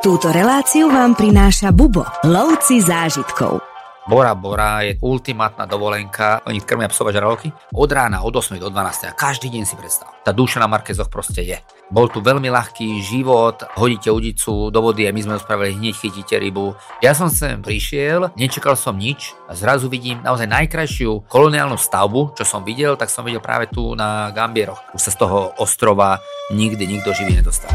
Túto reláciu vám prináša Bubo, lovci zážitkov. Bora Bora je ultimátna dovolenka, oni krmia psové žraloky od rána od 8 do 12 a každý deň si predstav. Tá duša na Markezoch proste je. Bol tu veľmi ľahký život, hodíte udicu do vody a my sme ho spravili hneď chytíte rybu. Ja som sem prišiel, nečakal som nič a zrazu vidím naozaj najkrajšiu koloniálnu stavbu, čo som videl, tak som videl práve tu na Gambieroch. Už sa z toho ostrova nikdy nikto živý nedostal.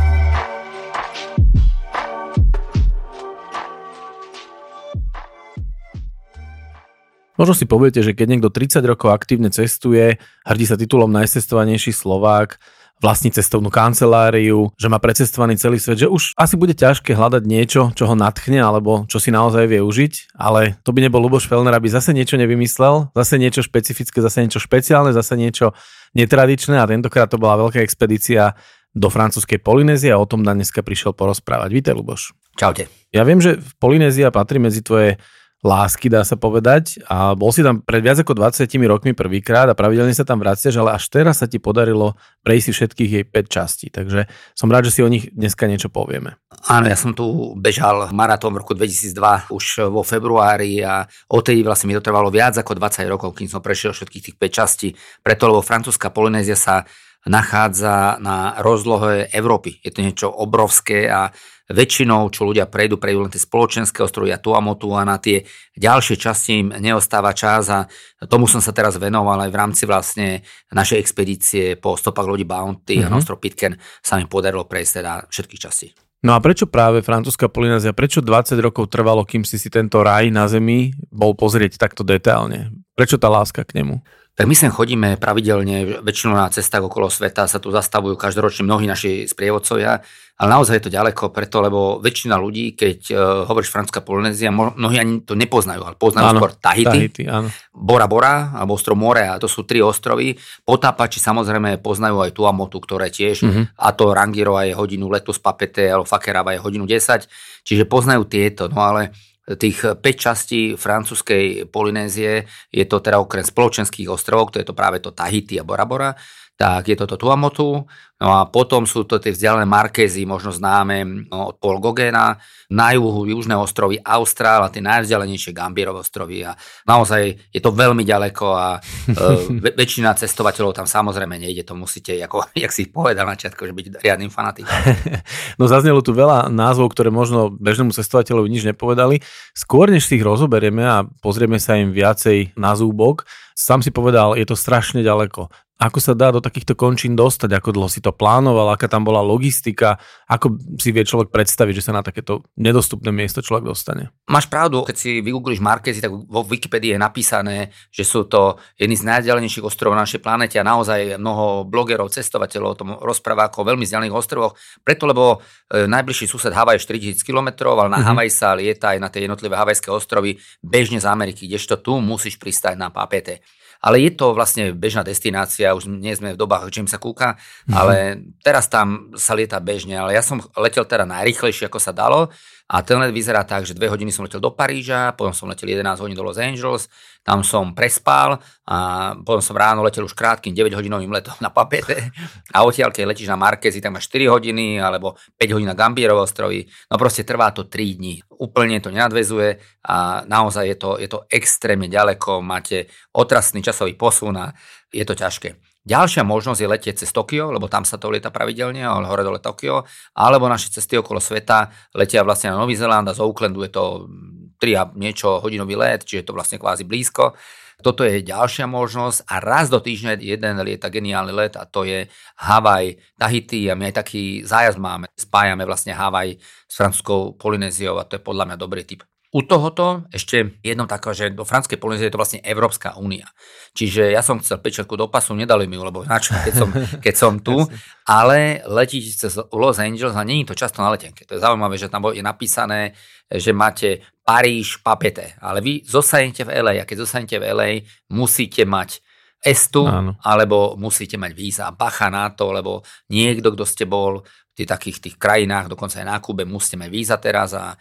Možno si poviete, že keď niekto 30 rokov aktívne cestuje, hrdí sa titulom najcestovanejší Slovák, vlastní cestovnú kanceláriu, že má precestovaný celý svet, že už asi bude ťažké hľadať niečo, čo ho natchne alebo čo si naozaj vie užiť, ale to by nebol Luboš Felner, aby zase niečo nevymyslel, zase niečo špecifické, zase niečo špeciálne, zase niečo netradičné a tentokrát to bola veľká expedícia do francúzskej Polynézie a o tom na dneska prišiel porozprávať. Vítaj, Luboš. Čaute. Ja viem, že Polynézia patrí medzi tvoje lásky, dá sa povedať. A bol si tam pred viac ako 20 rokmi prvýkrát a pravidelne sa tam vraciaš, ale až teraz sa ti podarilo prejsť všetkých jej 5 častí. Takže som rád, že si o nich dneska niečo povieme. Áno, ja som tu bežal maratón v roku 2002 už vo februári a tej vlastne mi to trvalo viac ako 20 rokov, kým som prešiel všetkých tých 5 častí. Preto, lebo francúzska Polynézia sa nachádza na rozlohe Európy. Je to niečo obrovské a väčšinou, čo ľudia prejdú, prejdú len tie spoločenské ostrovy a Tuamotu a na tie ďalšie časti im neostáva čas a tomu som sa teraz venoval aj v rámci vlastne našej expedície po stopách lodi Bounty mm-hmm. a na ostrov Pitken sa mi podarilo prejsť teda všetkých častí. No a prečo práve francúzska Polynézia, prečo 20 rokov trvalo, kým si si tento raj na zemi bol pozrieť takto detailne? Prečo tá láska k nemu? Tak my sem chodíme pravidelne, väčšinou na cestách okolo sveta sa tu zastavujú každoročne mnohí naši sprievodcovia, ale naozaj je to ďaleko preto, lebo väčšina ľudí, keď uh, hovoríš francúzska Polynézia, mnohí ani to nepoznajú, ale poznajú áno, skôr Tahiti, Tahiti áno. Bora Bora alebo ostrov a to sú tri ostrovy. Potápači samozrejme poznajú aj Tuamotu, ktoré tiež, mm-hmm. a to Rangirova je hodinu letu z Papete, alebo Fakerava je hodinu 10, čiže poznajú tieto, no ale tých 5 častí francúzskej Polynézie, je to teda okrem spoločenských ostrovov, to je to práve to Tahiti a Bora Bora, tak je toto Tuamotu, no a potom sú to tie vzdialené Markézy, možno známe no, od Paul Gogena, na juhu južné ostrovy Austrál a tie najvzdialenejšie Gambierové ostrovy a naozaj je to veľmi ďaleko a e, väčšina cestovateľov tam samozrejme nejde, to musíte, ako, jak si povedal na čiatko, že byť riadnym fanatikom. no zaznelo tu veľa názvov, ktoré možno bežnému cestovateľovi nič nepovedali. Skôr než si ich rozoberieme a pozrieme sa im viacej na zúbok, sám si povedal, je to strašne ďaleko. Ako sa dá do takýchto končín dostať? Ako dlho si to plánoval? Aká tam bola logistika? Ako si vie človek predstaviť, že sa na takéto nedostupné miesto človek dostane? Máš pravdu, keď si vygoogliš Markezy, tak vo Wikipedii je napísané, že sú to jedni z najďalejnejších ostrovov na našej planete a naozaj mnoho blogerov, cestovateľov o tom rozpráva ako o veľmi vzdialených ostrovoch. Preto, lebo e, najbližší sused Havaj je 4000 km, ale na mm-hmm. Havaj sa lieta aj na tie jednotlivé havajské ostrovy bežne z Ameriky, kdežto tu musíš pristať na Papete ale je to vlastne bežná destinácia, už nie sme v dobách sa kúka, mm-hmm. ale teraz tam sa lieta bežne, ale ja som letel teda najrychlejšie, ako sa dalo a ten let vyzerá tak, že dve hodiny som letel do Paríža, potom som letel 11 hodín do Los Angeles, tam som prespal a potom som ráno letel už krátkým 9 hodinovým letom na Papete a odtiaľ, keď letíš na Markezi, tak máš 4 hodiny alebo 5 hodín na Gambierové ostrovy, no proste trvá to 3 dní. Úplne to nenadvezuje a naozaj je to, je to extrémne ďaleko, máte otrasný časový posun a je to ťažké. Ďalšia možnosť je letieť cez Tokio, lebo tam sa to lieta pravidelne, ale hore dole Tokio, alebo naše cesty okolo sveta letia vlastne na Nový Zeland a z Oaklandu je to 3 a niečo hodinový let, čiže je to vlastne kvázi blízko. Toto je ďalšia možnosť a raz do týždňa jeden lieta geniálny let a to je Havaj, Tahiti a my aj taký zájazd máme. Spájame vlastne Havaj s francúzskou Polynéziou a to je podľa mňa dobrý typ. U tohoto ešte jedno také, že do Franskej Polynézie je to vlastne Európska únia. Čiže ja som chcel pečetku do pasu, nedali mi ju, lebo na čo, keď som, keď som tu, ale letíte cez Los Angeles a není to často na letenke. To je zaujímavé, že tam je napísané, že máte Paríž, Papete, ale vy zostanete v LA a keď zostanete v LA, musíte mať estu, Áno. alebo musíte mať víza. Bacha na to, lebo niekto, kto ste bol v tých takých tých krajinách, dokonca aj na Kube, musíte mať víza teraz a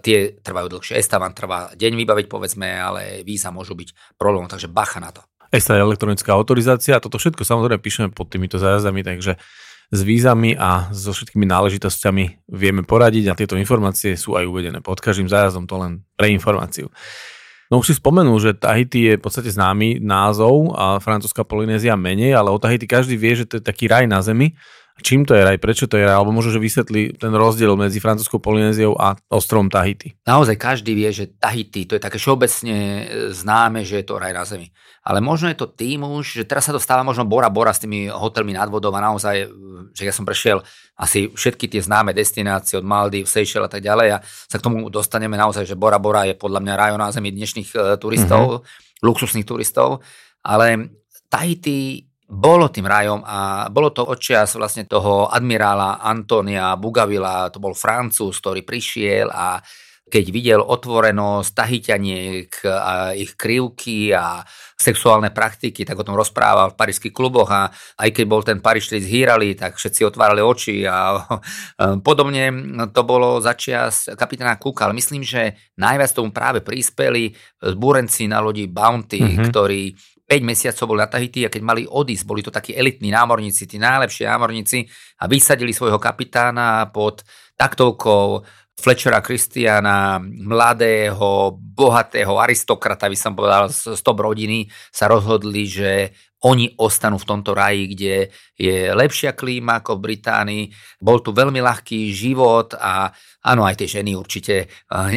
tie trvajú dlhšie. ESTA vám trvá deň vybaviť, povedzme, ale víza môžu byť problém, takže bacha na to. ESTA je elektronická autorizácia a toto všetko samozrejme píšeme pod týmito zájazdami, takže s vízami a so všetkými náležitosťami vieme poradiť a tieto informácie sú aj uvedené pod každým zájazdom, to len pre informáciu. No už si spomenul, že Tahiti je v podstate známy názov a francúzska Polynézia menej, ale o Tahiti každý vie, že to je taký raj na zemi Čím to je raj, prečo to je raj, alebo možno, že vysvetlí ten rozdiel medzi francúzskou Polynéziou a ostrovom Tahiti. Naozaj každý vie, že Tahiti, to je také všeobecne e, známe, že je to raj na zemi. Ale možno je to tým už, že teraz sa to stáva možno Bora Bora s tými hotelmi nad vodou a naozaj, e, že ja som prešiel asi všetky tie známe destinácie od Maldiv, Seychelles a tak ďalej a sa k tomu dostaneme naozaj, že Bora Bora je podľa mňa rajo na zemi dnešných e, turistov, mm-hmm. luxusných turistov, ale Tahiti bolo tým rajom a bolo to odčias vlastne toho admirála Antonia Bugavila, to bol Francúz, ktorý prišiel a keď videl otvorenosť tahyťaniek a ich krivky a sexuálne praktiky, tak o tom rozprával v parížských kluboch a aj keď bol ten Paríž zhýrali, tak všetci otvárali oči a podobne to bolo začias kapitána Kuka, ale myslím, že najviac tomu práve prispeli zbúrenci na lodi Bounty, mm-hmm. ktorí 5 mesiacov boli na Tahiti a keď mali odísť, boli to takí elitní námorníci, tí najlepší námorníci a vysadili svojho kapitána pod taktovkou Fletchera Christiana, mladého, bohatého aristokrata, by som povedal, z top rodiny, sa rozhodli, že oni ostanú v tomto raji, kde je lepšia klíma ako v Británii. Bol tu veľmi ľahký život a áno, aj tie ženy určite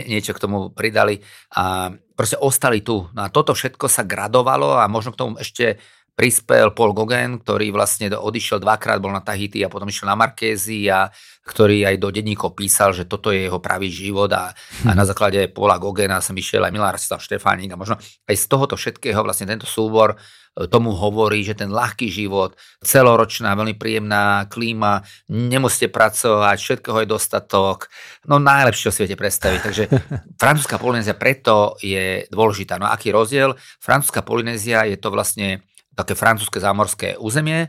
niečo k tomu pridali a proste ostali tu. No a toto všetko sa gradovalo a možno k tomu ešte prispel Paul Gauguin, ktorý vlastne odišiel dvakrát, bol na Tahiti a potom išiel na Markézy a ktorý aj do denníkov písal, že toto je jeho pravý život a, a na základe Paula Gogena som išiel aj Milan Rastislav Štefánik a možno aj z tohoto všetkého vlastne tento súbor e, tomu hovorí, že ten ľahký život, celoročná, veľmi príjemná klíma, nemusíte pracovať, všetkého je dostatok, no najlepšie, čo si viete predstaviť. Takže francúzska Polynézia preto je dôležitá. No aký rozdiel? Francúzska Polynézia je to vlastne také francúzske zámorské územie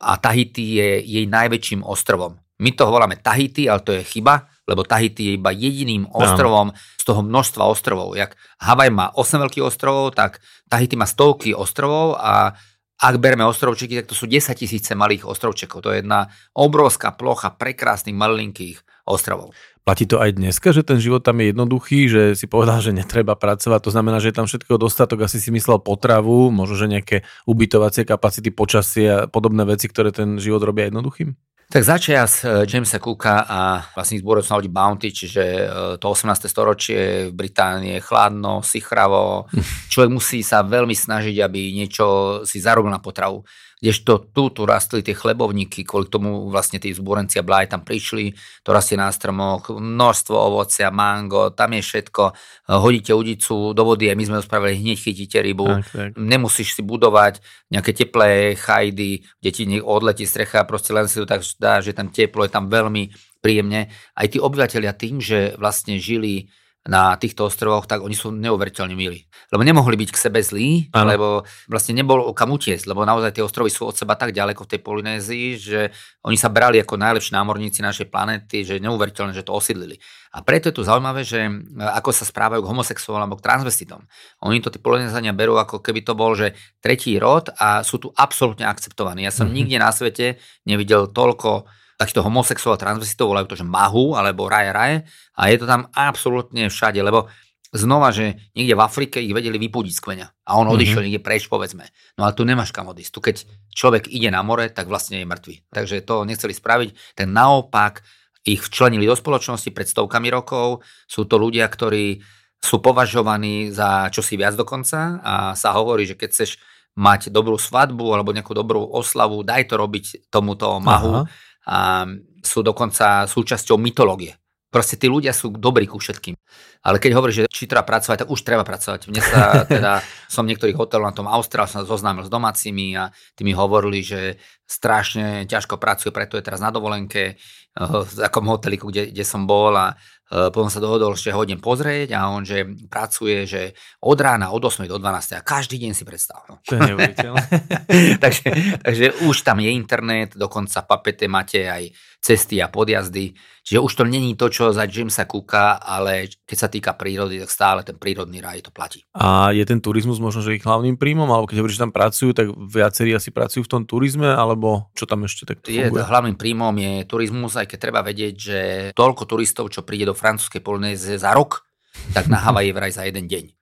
a Tahiti je jej najväčším ostrovom. My to voláme Tahiti, ale to je chyba, lebo Tahiti je iba jediným ostrovom no. z toho množstva ostrovov. Jak Havaj má 8 veľkých ostrovov, tak Tahiti má stovky ostrovov a ak bereme ostrovčeky, tak to sú 10 tisíce malých ostrovčekov. To je jedna obrovská plocha prekrásnych malinkých ostrovov. Platí to aj dneska, že ten život tam je jednoduchý, že si povedal, že netreba pracovať, to znamená, že je tam všetko dostatok, asi si myslel potravu, možno, že nejaké ubytovacie kapacity, počasie a podobné veci, ktoré ten život robia jednoduchým? Tak začias e, Jamesa Cooka a vlastne zborov na Bounty, čiže e, to 18. storočie v Británii je chladno, sichravo. Človek musí sa veľmi snažiť, aby niečo si zarobil na potravu. Kdežto tu, tu rastli tie chlebovníky, kvôli tomu vlastne tí zbúrenci a bláj tam prišli, to rastie na stromoch, množstvo ovocia, mango, tam je všetko. Hodíte udicu do vody a my sme to spravili, hneď chytíte rybu. Tak, tak. Nemusíš si budovať nejaké teplé chajdy, kde ti odletí strecha, proste len si to tak dá, že tam teplo, je tam veľmi príjemne. Aj tí obyvateľia tým, že vlastne žili na týchto ostrovoch, tak oni sú neuveriteľne milí. Lebo nemohli byť k sebe zlí, ano. lebo vlastne nebol kam utiesť, lebo naozaj tie ostrovy sú od seba tak ďaleko v tej Polynézii, že oni sa brali ako najlepší námorníci našej planéty, že je neuveriteľné, že to osídlili. A preto je tu zaujímavé, že e, ako sa správajú k homosexuálom alebo k transvestitom. Oni to tí Polynézania berú ako keby to bol, že tretí rod a sú tu absolútne akceptovaní. Ja som mm-hmm. nikde na svete nevidel toľko takýchto homosexuálov, transvestitov, volajú to, že mahu, alebo raje raje. A je to tam absolútne všade, lebo znova, že niekde v Afrike ich vedeli vypúdiť z kmeňa. A on mhm. odišiel mm-hmm. niekde preč, povedzme. No ale tu nemáš kam odísť. Tu keď človek ide na more, tak vlastne je mŕtvy. Takže to nechceli spraviť. Ten naopak ich včlenili do spoločnosti pred stovkami rokov. Sú to ľudia, ktorí sú považovaní za čosi viac dokonca a sa hovorí, že keď chceš mať dobrú svadbu alebo nejakú dobrú oslavu, daj to robiť tomuto mahu. Aha a sú dokonca súčasťou mytológie. Proste tí ľudia sú dobrí ku všetkým. Ale keď hovoríš, že či treba pracovať, tak už treba pracovať. Mne sa teda, som niektorých hotelov na tom Austrál som zoznámil s domácimi a tí mi hovorili, že strašne ťažko pracuje, preto je teraz na dovolenke. v takom hoteliku, kde, kde som bol a Eh, potom sa dohodol, že ho idem pozrieť a on, že pracuje, že od rána od 8 do 12 a každý deň si predstav. No. To je takže, takže už tam je internet, dokonca papete máte aj cesty a podjazdy. Čiže už to není to, čo za Jamesa Cooka, ale keď sa týka prírody, tak stále ten prírodný raj to platí. A je ten turizmus možno, že ich hlavným príjmom, alebo keď hovoríš, že tam pracujú, tak viacerí asi pracujú v tom turizme, alebo čo tam ešte tak je, Hlavným príjmom je turizmus, aj keď treba vedieť, že toľko turistov, čo príde do francúzskej Polynézie za rok, tak na Havaji vraj za jeden deň.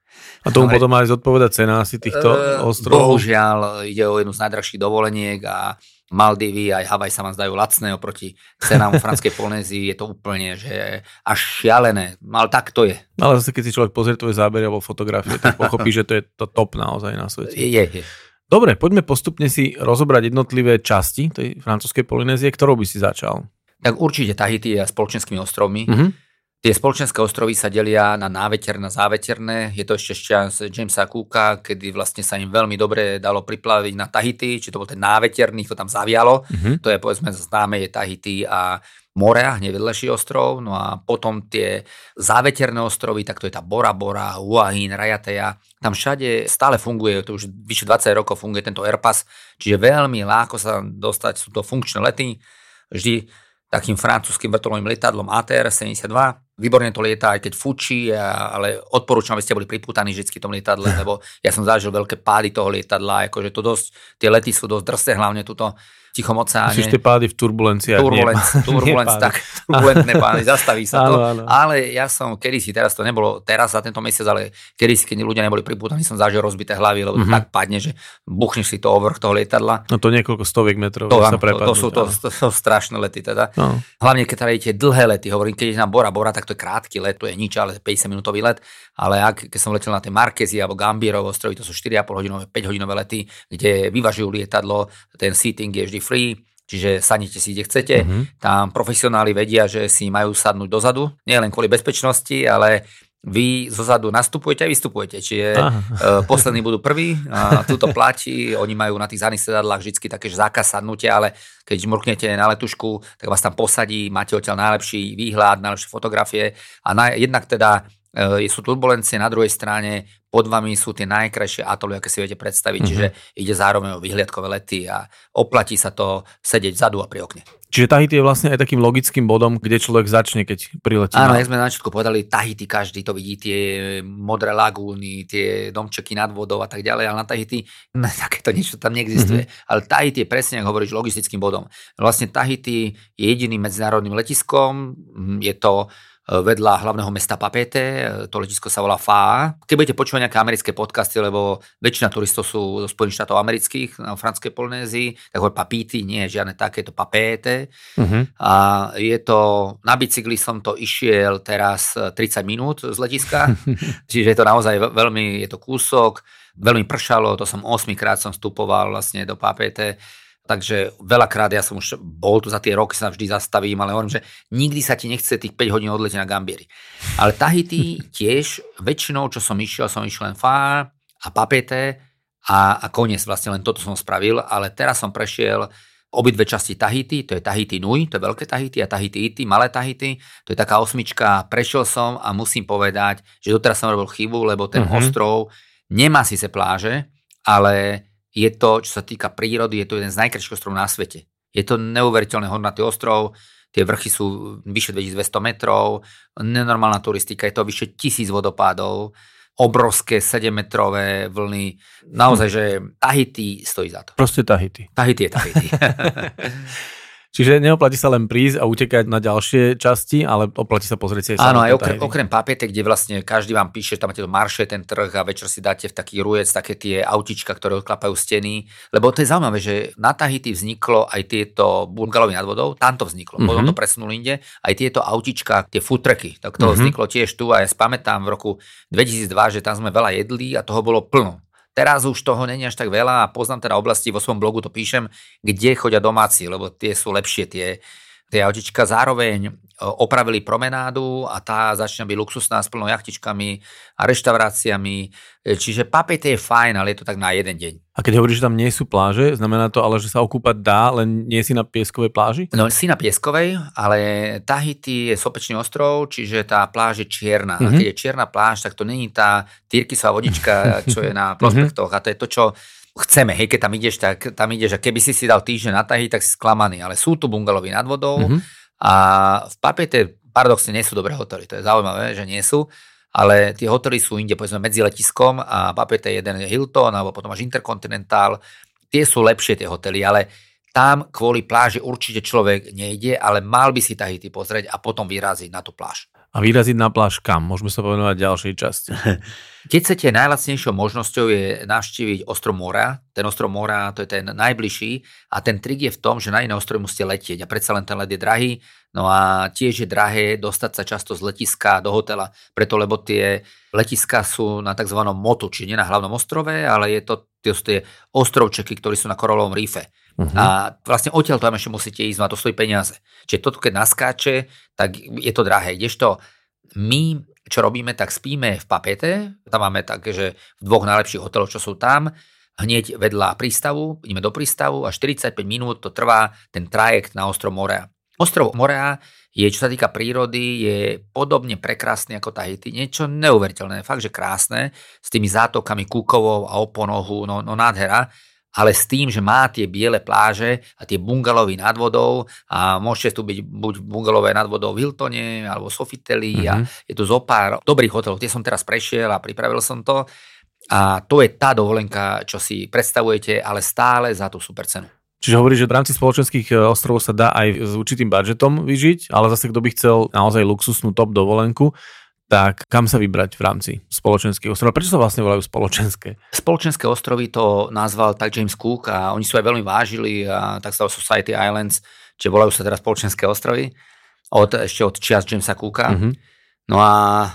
A tomu ale, potom aj zodpoveda cena asi týchto uh, ostrovov? Bohužiaľ, ide o jednu z najdrahších dovoleniek a Maldivy aj Havaj sa vám zdajú lacné oproti cenám v franskej Polynézii. Je to úplne že až šialené. Ale tak to je. Ale zase keď si človek pozrie tvoje zábery alebo fotografie, tak pochopí, že to je to top naozaj na svete. Je, je. Dobre, poďme postupne si rozobrať jednotlivé časti tej francúzskej Polynézie. Ktorou by si začal? Tak určite Tahiti a spoločenskými ostrovmi. Uh-huh. Tie spoločenské ostrovy sa delia na náveterné a záveterné. Je to ešte čas Jamesa Cooka, kedy vlastne sa im veľmi dobre dalo priplaviť na Tahiti, či to bol ten náveterný, to tam zavialo. Mm-hmm. To je povedzme známe je Tahiti a Morea, hneď vedľajší ostrov, no a potom tie záveterné ostrovy, tak to je tá Bora Bora, Huahin, Rajateja. Tam všade stále funguje, to už vyše 20 rokov funguje tento Airpass, čiže veľmi láko sa dostať, sú to funkčné lety, vždy takým francúzským vrtulovým lietadlom ATR 72 Výborne to lieta, aj keď fučí, ale odporúčam, aby ste boli pripútaní vždy v tom lietadle, lebo ja som zažil veľké pády toho lietadla, akože to dosť, tie lety sú dosť drsté, hlavne túto Tichom oceáne. Myslíš tie pády v turbulenciách? Turbulenc, turbulenc, tak, turbulentné pády, zastaví sa to. Áno, áno. Ale ja som kedysi, teraz to nebolo teraz za tento mesiac, ale kedysi, keď ľudia neboli pripútaní, som zažil rozbité hlavy, lebo mm-hmm. tak padne, že buchneš si to over toho lietadla. No to niekoľko stoviek metrov to, sa prepadnú. To, to, sú, to, to, to, strašné lety teda. No. Hlavne keď teda idete dlhé lety, hovorím, keď je na Bora Bora, tak to je krátky let, to je nič, ale 50 minútový let. Ale ak, keď som letel na tej Markezi alebo Gambierov ostrovy, to sú 4,5 hodinové, 5 hodinové lety, kde vyvažujú lietadlo, ten seating je vždy free, Čiže sadnite si, kde chcete. Mm-hmm. Tam profesionáli vedia, že si majú sadnúť dozadu. Nie len kvôli bezpečnosti, ale vy zozadu nastupujete a vystupujete. Čiže uh, poslední budú prví a túto platí. Oni majú na tých zadných sedadlách vždy také že zákaz sadnutia, ale keď mrknete na letušku, tak vás tam posadí, máte odtiaľ najlepší výhľad, najlepšie fotografie a na, jednak teda e, sú turbulencie, na druhej strane pod vami sú tie najkrajšie atoly, aké si viete predstaviť, mm-hmm. čiže ide zároveň o vyhliadkové lety a oplatí sa to sedieť vzadu a pri okne. Čiže Tahiti je vlastne aj takým logickým bodom, kde človek začne, keď priletí. Áno, jak sme na začiatku povedali, Tahiti každý to vidí, tie modré lagúny, tie domčeky nad vodou a tak ďalej, ale na Tahiti no, takéto niečo tam neexistuje. Mm-hmm. Ale Tahiti je presne, ako hovoríš, logistickým bodom. Vlastne Tahiti je jediným medzinárodným letiskom, je to vedľa hlavného mesta Papete, e, to letisko sa volá FA. Keď budete počúvať nejaké americké podcasty, lebo väčšina turistov sú zo Spojených štátov amerických na franskej Polynézii, tak hovorí Papiti, nie žiadne také, je to Papete. Uh-huh. A je to, na bicykli som to išiel teraz 30 e, minút z letiska, čiže je to naozaj veľmi, je to kúsok, veľmi pršalo, to som 8 krát som vstupoval vlastne do Papete Takže veľakrát ja som už bol tu za tie roky, sa vždy zastavím, ale hovorím, že nikdy sa ti nechce tých 5 hodín odletieť na Gambieri. Ale Tahiti tiež väčšinou, čo som išiel, som išiel len Fá a Papete a, a koniec vlastne len toto som spravil, ale teraz som prešiel obidve časti Tahiti, to je Tahiti Nui, to je veľké Tahiti a Tahiti Iti, malé Tahiti, to je taká osmička, prešiel som a musím povedať, že doteraz som robil chybu, lebo ten mm-hmm. ostrov nemá síce pláže, ale je to, čo sa týka prírody, je to jeden z najkrajších ostrovov na svete. Je to neuveriteľne hodnatý ostrov, tie vrchy sú vyše 2200 metrov, nenormálna turistika, je to vyše tisíc vodopádov, obrovské 7-metrové vlny. Naozaj, že Tahiti stojí za to. Proste Tahiti. Tahiti je Tahiti. Čiže neoplatí sa len prísť a utekať na ďalšie časti, ale oplatí sa pozrieť si aj Áno, aj okrem, okrem papiete, kde vlastne každý vám píše, tam máte to marše, ten trh a večer si dáte v taký rujec také tie autička, ktoré odklapajú steny. Lebo to je zaujímavé, že na Tahiti vzniklo aj tieto bungalovy nad vodou, tam to vzniklo, mm-hmm. potom to presunuli inde, aj tieto autička, tie futreky, tak to mm-hmm. vzniklo tiež tu a ja spamätám v roku 2002, že tam sme veľa jedli a toho bolo plno. Teraz už toho není až tak veľa a poznám teda oblasti, vo svojom blogu to píšem, kde chodia domáci, lebo tie sú lepšie, tie, tie autička zároveň opravili promenádu a tá začne byť luxusná s plnou jachtičkami a reštauráciami. E, čiže Papete je fajn, ale je to tak na jeden deň. A keď hovoríš, že tam nie sú pláže, znamená to ale, že sa okúpať dá, len nie si na pieskovej pláži? No si na pieskovej, ale Tahiti je sopečný ostrov, čiže tá pláž je čierna. Mm-hmm. A mhm. keď je čierna pláž, tak to není tá týrkysová vodička, čo je na prospektoch. A to je to, čo chceme, hej, keď tam ideš, tak tam ideš a keby si si dal týždeň na tahy, tak si sklamaný, ale sú tu bungalovy nad vodou mm-hmm. a v Papete paradoxne nie sú dobré hotely, to je zaujímavé, že nie sú, ale tie hotely sú inde, povedzme medzi letiskom a Papete jeden je Hilton, alebo potom máš Intercontinental, tie sú lepšie tie hotely, ale tam kvôli pláži určite človek nejde, ale mal by si Tahiti pozrieť a potom vyraziť na tú pláž. A vyraziť na pláž kam? Môžeme sa povenovať ďalšej časti. Keď chcete, najlacnejšou možnosťou je navštíviť ostrov Mora. Ten ostrov Mora, to je ten najbližší a ten trik je v tom, že na iné ostrovy musíte letieť a predsa len ten let je drahý. No a tiež je drahé dostať sa často z letiska do hotela, preto lebo tie letiska sú na tzv. motu, či nie na hlavnom ostrove, ale je to, tie sú tie ostrovčeky, ktorí sú na koralovom rífe. Uh-huh. A vlastne odtiaľ tam ešte musíte ísť, má to stojí peniaze. Čiže toto, keď naskáče, tak je to drahé. Kdežto my, čo robíme, tak spíme v Papete, tam máme tak, že v dvoch najlepších hoteloch, čo sú tam, hneď vedľa prístavu, ideme do prístavu a 45 minút to trvá ten trajekt na ostrov Morea. Ostrov Morea je, čo sa týka prírody, je podobne prekrásny ako Tahiti. Niečo neuveriteľné, fakt, že krásne, s tými zátokami Kúkovou a Oponohu, no, no nádhera ale s tým, že má tie biele pláže a tie bungalovy nad vodou a môžete tu byť buď bungalové nad vodou v Hiltone alebo Sofiteli mm-hmm. a mhm. je tu zo pár dobrých hotelov, tie som teraz prešiel a pripravil som to a to je tá dovolenka, čo si predstavujete, ale stále za tú super cenu. Čiže hovorí, že v rámci spoločenských e, ostrovov sa dá aj s určitým budžetom vyžiť, ale zase kto by chcel naozaj luxusnú top dovolenku, tak kam sa vybrať v rámci spoločenských ostrovov? Prečo sa vlastne volajú spoločenské? Spoločenské ostrovy to nazval tak James Cook a oni sú aj veľmi vážili a tak sa Society Islands, čiže volajú sa teraz spoločenské ostrovy od, ešte od čias Jamesa Cooka. Mm-hmm. No a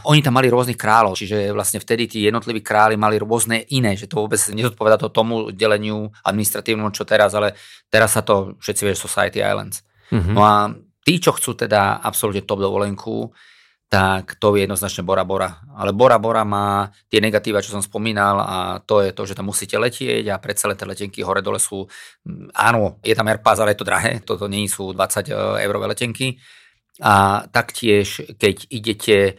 oni tam mali rôznych kráľov, čiže vlastne vtedy tí jednotliví králi mali rôzne iné, že to vôbec nezodpoveda to tomu deleniu administratívnemu, čo teraz, ale teraz sa to všetci vie Society Islands. Mm-hmm. No a tí, čo chcú teda absolútne top dovolenku, tak to je jednoznačne Bora Bora. Ale Bora Bora má tie negatíva, čo som spomínal a to je to, že tam musíte letieť a predsa len tie letenky hore dole sú, mm, áno, je tam Airpass, ale je to drahé, toto nie sú 20 e, eurové letenky. A taktiež, keď idete e,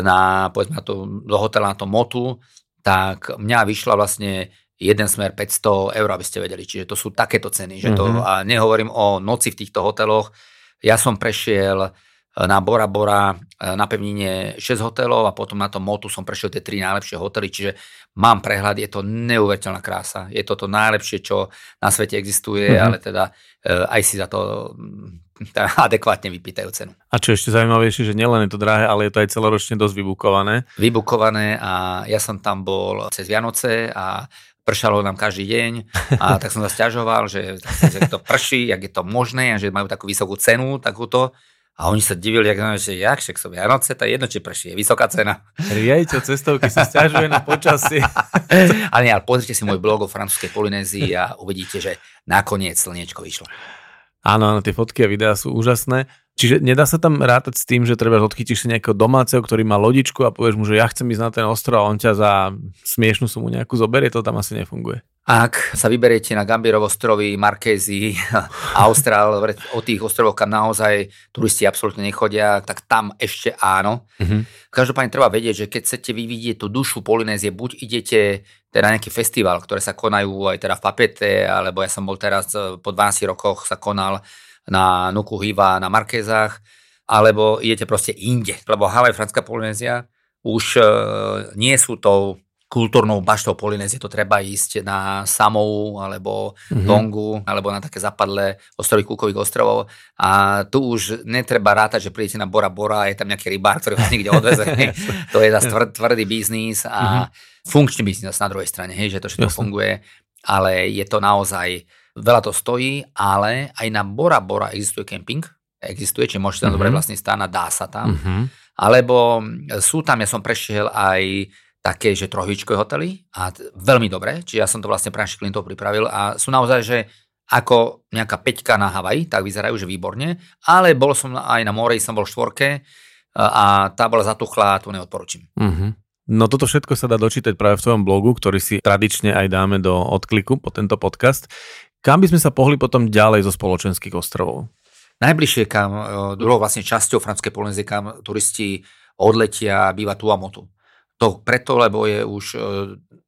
na, povedzme, na to, do hotela na to motu, tak mňa vyšla vlastne jeden smer 500 eur, aby ste vedeli. Čiže to sú takéto ceny. Že to, mm-hmm. A nehovorím o noci v týchto hoteloch. Ja som prešiel na Bora Bora e, na pevnine 6 hotelov a potom na tom Motu som prešiel tie tri najlepšie hotely, čiže mám prehľad, je to neuveriteľná krása. Je to to najlepšie, čo na svete existuje, mm-hmm. ale teda e, aj si za to teda adekvátne vypýtajú cenu. A čo ešte zaujímavejšie, že nielen je to drahé, ale je to aj celoročne dosť vybukované. Vybukované a ja som tam bol cez Vianoce a pršalo nám každý deň a tak som sa stiažoval, že, že to prší, jak je to možné a že majú takú vysokú cenu, takúto. A oni sa divili, jak, že jak, však som Vianoce, to je jedno, či prší, je vysoká cena. Riaditeľ cestovky sa stiažuje na počasie. ale nie, ale pozrite si môj blog o francúzskej Polynézii a uvidíte, že nakoniec slniečko vyšlo. Áno, áno, tie fotky a videá sú úžasné. Čiže nedá sa tam rátať s tým, že treba odchytíš si nejakého domáceho, ktorý má lodičku a povieš mu, že ja chcem ísť na ten ostrov a on ťa za smiešnú sumu nejakú zoberie, to tam asi nefunguje. Ak sa vyberiete na Gambierov ostrovy, Markézy, Austrál, o tých ostrovoch, kam naozaj turisti absolútne nechodia, tak tam ešte áno. Mm-hmm. Každopádne treba vedieť, že keď chcete vyvidieť tú dušu Polynézie, buď idete teda na nejaký festival, ktoré sa konajú aj teda v Papete, alebo ja som bol teraz e, po 12 rokoch sa konal na Nuku Hiva na Markézach, alebo idete proste inde, lebo Havaj, Franská Polynézia už e, nie sú tou kultúrnou baštou Polynézie, to treba ísť na Samou alebo mm-hmm. Tongu alebo na také zapadlé ostrovy Kúkových ostrovov a tu už netreba rátať, že prídete na Bora Bora a je tam nejaký rybár, ktorý vás niekde odveze. to je zase tvrdý, tvrdý biznis a mm-hmm. funkčný biznis na druhej strane, hej, že to všetko funguje, ale je to naozaj, veľa to stojí, ale aj na Bora Bora existuje kemping, existuje, či môžete tam mm-hmm. dobre vlastne stáť, dá sa tam. Mm-hmm. Alebo sú tam, ja som prešiel aj také, že trohvičkové hotely a t- veľmi dobre, čiže ja som to vlastne pre našich klientov pripravil a sú naozaj, že ako nejaká peťka na Havaj, tak vyzerajú, že výborne, ale bol som aj na more, som bol v štvorke a tá bola zatuchlá, to neodporúčam. Uh-huh. No toto všetko sa dá dočítať práve v tvojom blogu, ktorý si tradične aj dáme do odkliku po tento podcast. Kam by sme sa pohli potom ďalej zo spoločenských ostrovov? Najbližšie kam, e, druhou vlastne časťou francúzskej Polynézie, kam turisti odletia, býva Tuamotu. To preto, lebo je už e,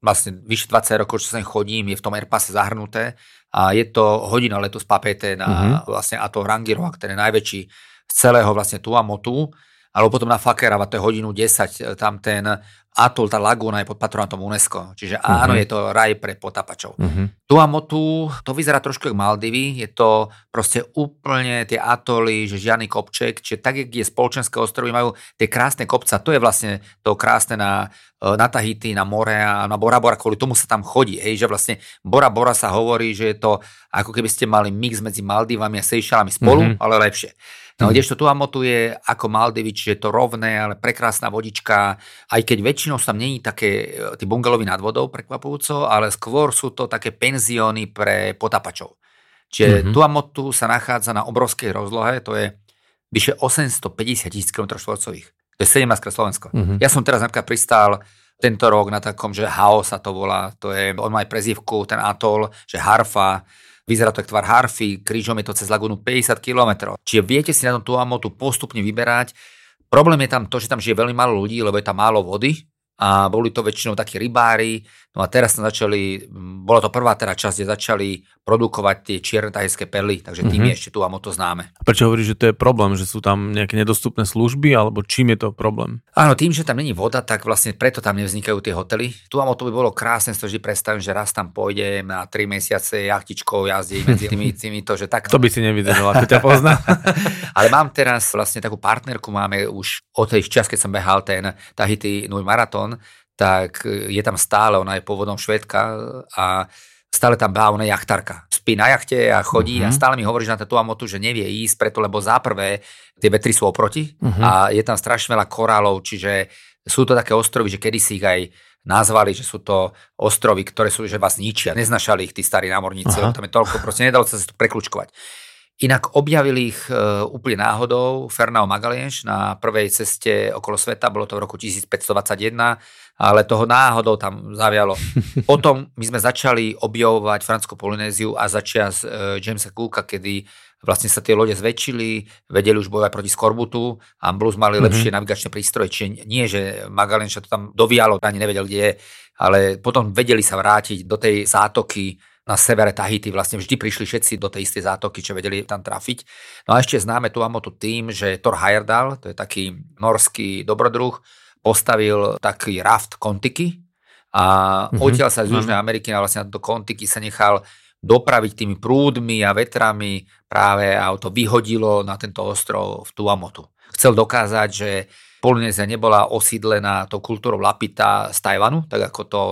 vlastne vyše 20 rokov, čo sem chodím, je v tom Airpase zahrnuté a je to hodina letu z Papete na uh-huh. vlastne a to ktorý je najväčší z celého vlastne Tuamotu alebo potom na Fakerava, to je hodinu 10, tam ten atol, tá lagúna je pod patronátom UNESCO. Čiže uh-huh. áno, je to raj pre potapačov. Uh-huh. Tuamotu, to vyzerá trošku ako Maldivy, je to proste úplne tie atoly, že žiadny kopček, čiže tak, jak je spoločenské ostrovy, majú tie krásne kopca, to je vlastne to krásne na, e, na Tahiti, na more a na Bora Bora, kvôli tomu sa tam chodí, hej, že vlastne Bora Bora sa hovorí, že je to ako keby ste mali mix medzi Maldivami a Seychellami spolu, uh-huh. ale lepšie. No, mm. kdežto Tuamotu je ako Maldivič, že je to rovné, ale prekrásna vodička, aj keď väčšinou tam není také e, tí bungalovy nad vodou prekvapujúco, ale skôr sú to také penzióny pre potapačov. Čiže mm-hmm. Tuamotu sa nachádza na obrovskej rozlohe, to je vyše 850 tisíc km štvorcových. To je 17 krát Slovensko. Mm-hmm. Ja som teraz napríklad pristál tento rok na takom, že Hao sa to volá, to je, on má aj prezivku, ten atol, že Harfa, Vyzerá to ako tvar harfy, krížom je to cez lagunu 50 km. Čiže viete si na tom Tuamotu postupne vyberať. Problém je tam to, že tam žije veľmi málo ľudí, lebo je tam málo vody a boli to väčšinou takí rybári. No a teraz sme začali, bola to prvá teda časť, kde začali produkovať tie čierne tajské perly, takže tým mm-hmm. je ešte tu a to známe. Prečo hovoríš, že to je problém, že sú tam nejaké nedostupné služby, alebo čím je to problém? Áno, tým, že tam není voda, tak vlastne preto tam nevznikajú tie hotely. Tu a to by bolo krásne, si vždy predstavím, že raz tam pôjdem na 3 mesiace jachtičkou jazdí medzi tými, tými to, že tak. To by si nevydržal, ako ťa pozná. Ale mám teraz vlastne takú partnerku, máme už od tej čas, keď som behal ten Tahiti Nui Marathon, tak je tam stále, ona je pôvodom švedka a stále tam bá, ona jachtarka. Spí na jachte a chodí uh-huh. a mhm. stále mi hovorí, že na tú Tuamotu, že nevie ísť, preto lebo za prvé tie vetry sú oproti uh-huh. a je tam strašne veľa korálov, čiže sú to také ostrovy, že kedy si ich aj nazvali, že sú to ostrovy, ktoré sú, že vás ničia. Neznašali ich tí starí námorníci, tam je toľko, proste nedalo sa to prekľúčkovať. Inak objavili ich e, úplne náhodou Fernao Magalhães na prvej ceste okolo sveta, bolo to v roku 1521, ale toho náhodou tam zavialo. Potom my sme začali objavovať Francúzsku Polynéziu a začias e, Jamesa Cooka, kedy vlastne sa tie lode zväčšili, vedeli už bojovať proti skorbutu a Blues mali mm-hmm. lepšie navigačné prístroje, čiže nie, že Magalhães to tam dovialo, ani nevedel, kde je, ale potom vedeli sa vrátiť do tej zátoky na severe Tahiti vlastne vždy prišli všetci do tej istej zátoky, čo vedeli tam trafiť. No a ešte známe Tuamotu tým, že Thor Heyerdahl, to je taký norský dobrodruh, postavil taký raft Kontiky a mm-hmm. odtiaľ sa z Južnej Ameriky na vlastne do Kontiky sa nechal dopraviť tými prúdmi a vetrami práve a to vyhodilo na tento ostrov v Tuamotu. Chcel dokázať, že Polynézia nebola osídlená tou kultúrou Lapita z Tajvanu, tak ako to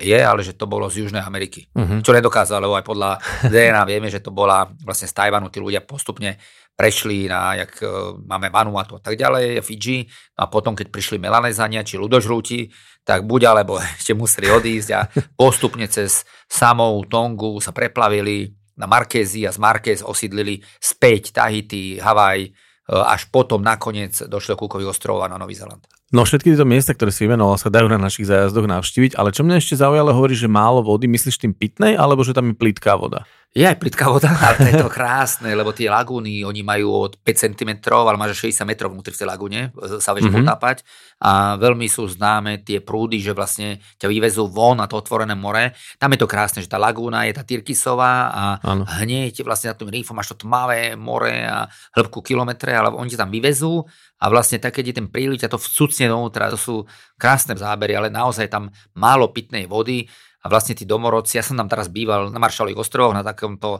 je, ale že to bolo z Južnej Ameriky. Uh-huh. Čo nedokázalo, lebo aj podľa DNA vieme, že to bola vlastne z Tajvanu, tí ľudia postupne prešli na, jak e, máme Vanuatu a tak ďalej, Fiji, a potom, keď prišli Melanezania, či ľudožrúti, tak buď alebo ešte museli odísť a postupne cez samou Tongu sa preplavili na Markézy a z Markéz osídlili späť Tahiti, Havaj, e, až potom nakoniec došlo Kukových ostrovov a na Nový Zeland. No všetky tieto miesta, ktoré si vymenoval, sa dajú na našich zájazdoch navštíviť, ale čo mňa ešte zaujalo, hovorí, že málo vody, myslíš tým pitnej, alebo že tam je plitká voda? Je aj plitká voda, ale to je to krásne, lebo tie lagúny, oni majú od 5 cm, ale máš 60 metrov vnútri v tej lagúne, sa vieš mm-hmm. potápať a veľmi sú známe tie prúdy, že vlastne ťa vyvezú von na to otvorené more. Tam je to krásne, že tá lagúna je tá Tyrkisová a ano. hneď vlastne na tým rýfom máš to tmavé more a hĺbku kilometre, ale oni ťa tam vyvezú a vlastne tak, keď je ten príliv, ťa to vcucne dovnútra. To sú krásne zábery, ale naozaj tam málo pitnej vody a vlastne tí domorodci, ja som tam teraz býval na Maršalových ostrovoch, na takomto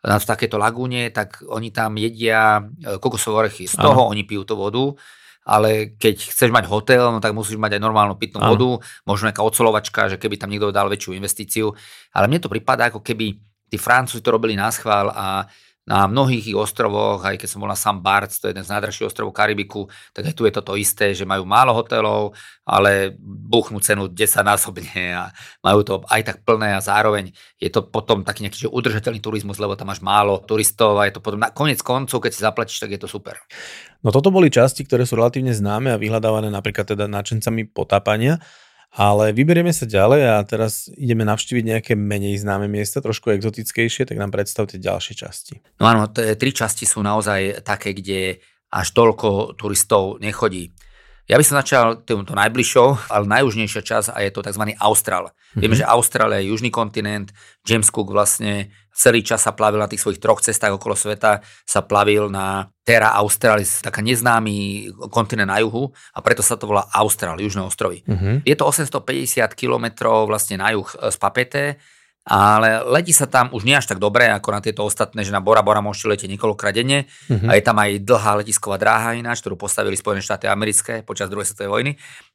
na v takéto lagúne, tak oni tam jedia e, kokosové orechy. Z toho ano. oni pijú tú vodu, ale keď chceš mať hotel, no tak musíš mať aj normálnu pitnú ano. vodu, možno nejaká ocolovačka, že keby tam niekto dal väčšiu investíciu. Ale mne to prípada, ako keby tí Francúzi to robili na schvál a na mnohých ostrovoch, aj keď som bol na Sam Barts, to je jeden z najdražších ostrovov Karibiku, tak aj tu je toto isté, že majú málo hotelov, ale buchnú cenu 10 násobne a majú to aj tak plné a zároveň je to potom taký nejaký udržateľný turizmus, lebo tam máš málo turistov a je to potom na konec koncov, keď si zaplatíš, tak je to super. No toto boli časti, ktoré sú relatívne známe a vyhľadávané napríklad teda načencami potápania. Ale vyberieme sa ďalej a teraz ideme navštíviť nejaké menej známe miesta, trošku exotickejšie, tak nám predstavte ďalšie časti. No áno, tri časti sú naozaj také, kde až toľko turistov nechodí. Ja by som začal týmto najbližšou, ale najjužnejšia časť a je to tzv. Austral. Mm-hmm. Vieme, že Austrália je južný kontinent, James Cook vlastne celý čas sa plavil na tých svojich troch cestách okolo sveta, sa plavil na Terra Australis, taká neznámy kontinent na juhu a preto sa to volá Austral, južné ostrovy. Mm-hmm. Je to 850 kilometrov vlastne na juh z Papete ale letí sa tam už nie až tak dobre ako na tieto ostatné, že na Bora Bora môžete letieť niekoľkokrát denne mm-hmm. a je tam aj dlhá letisková dráha ináč, ktorú postavili Spojené štáty americké počas druhej svetovej vojny.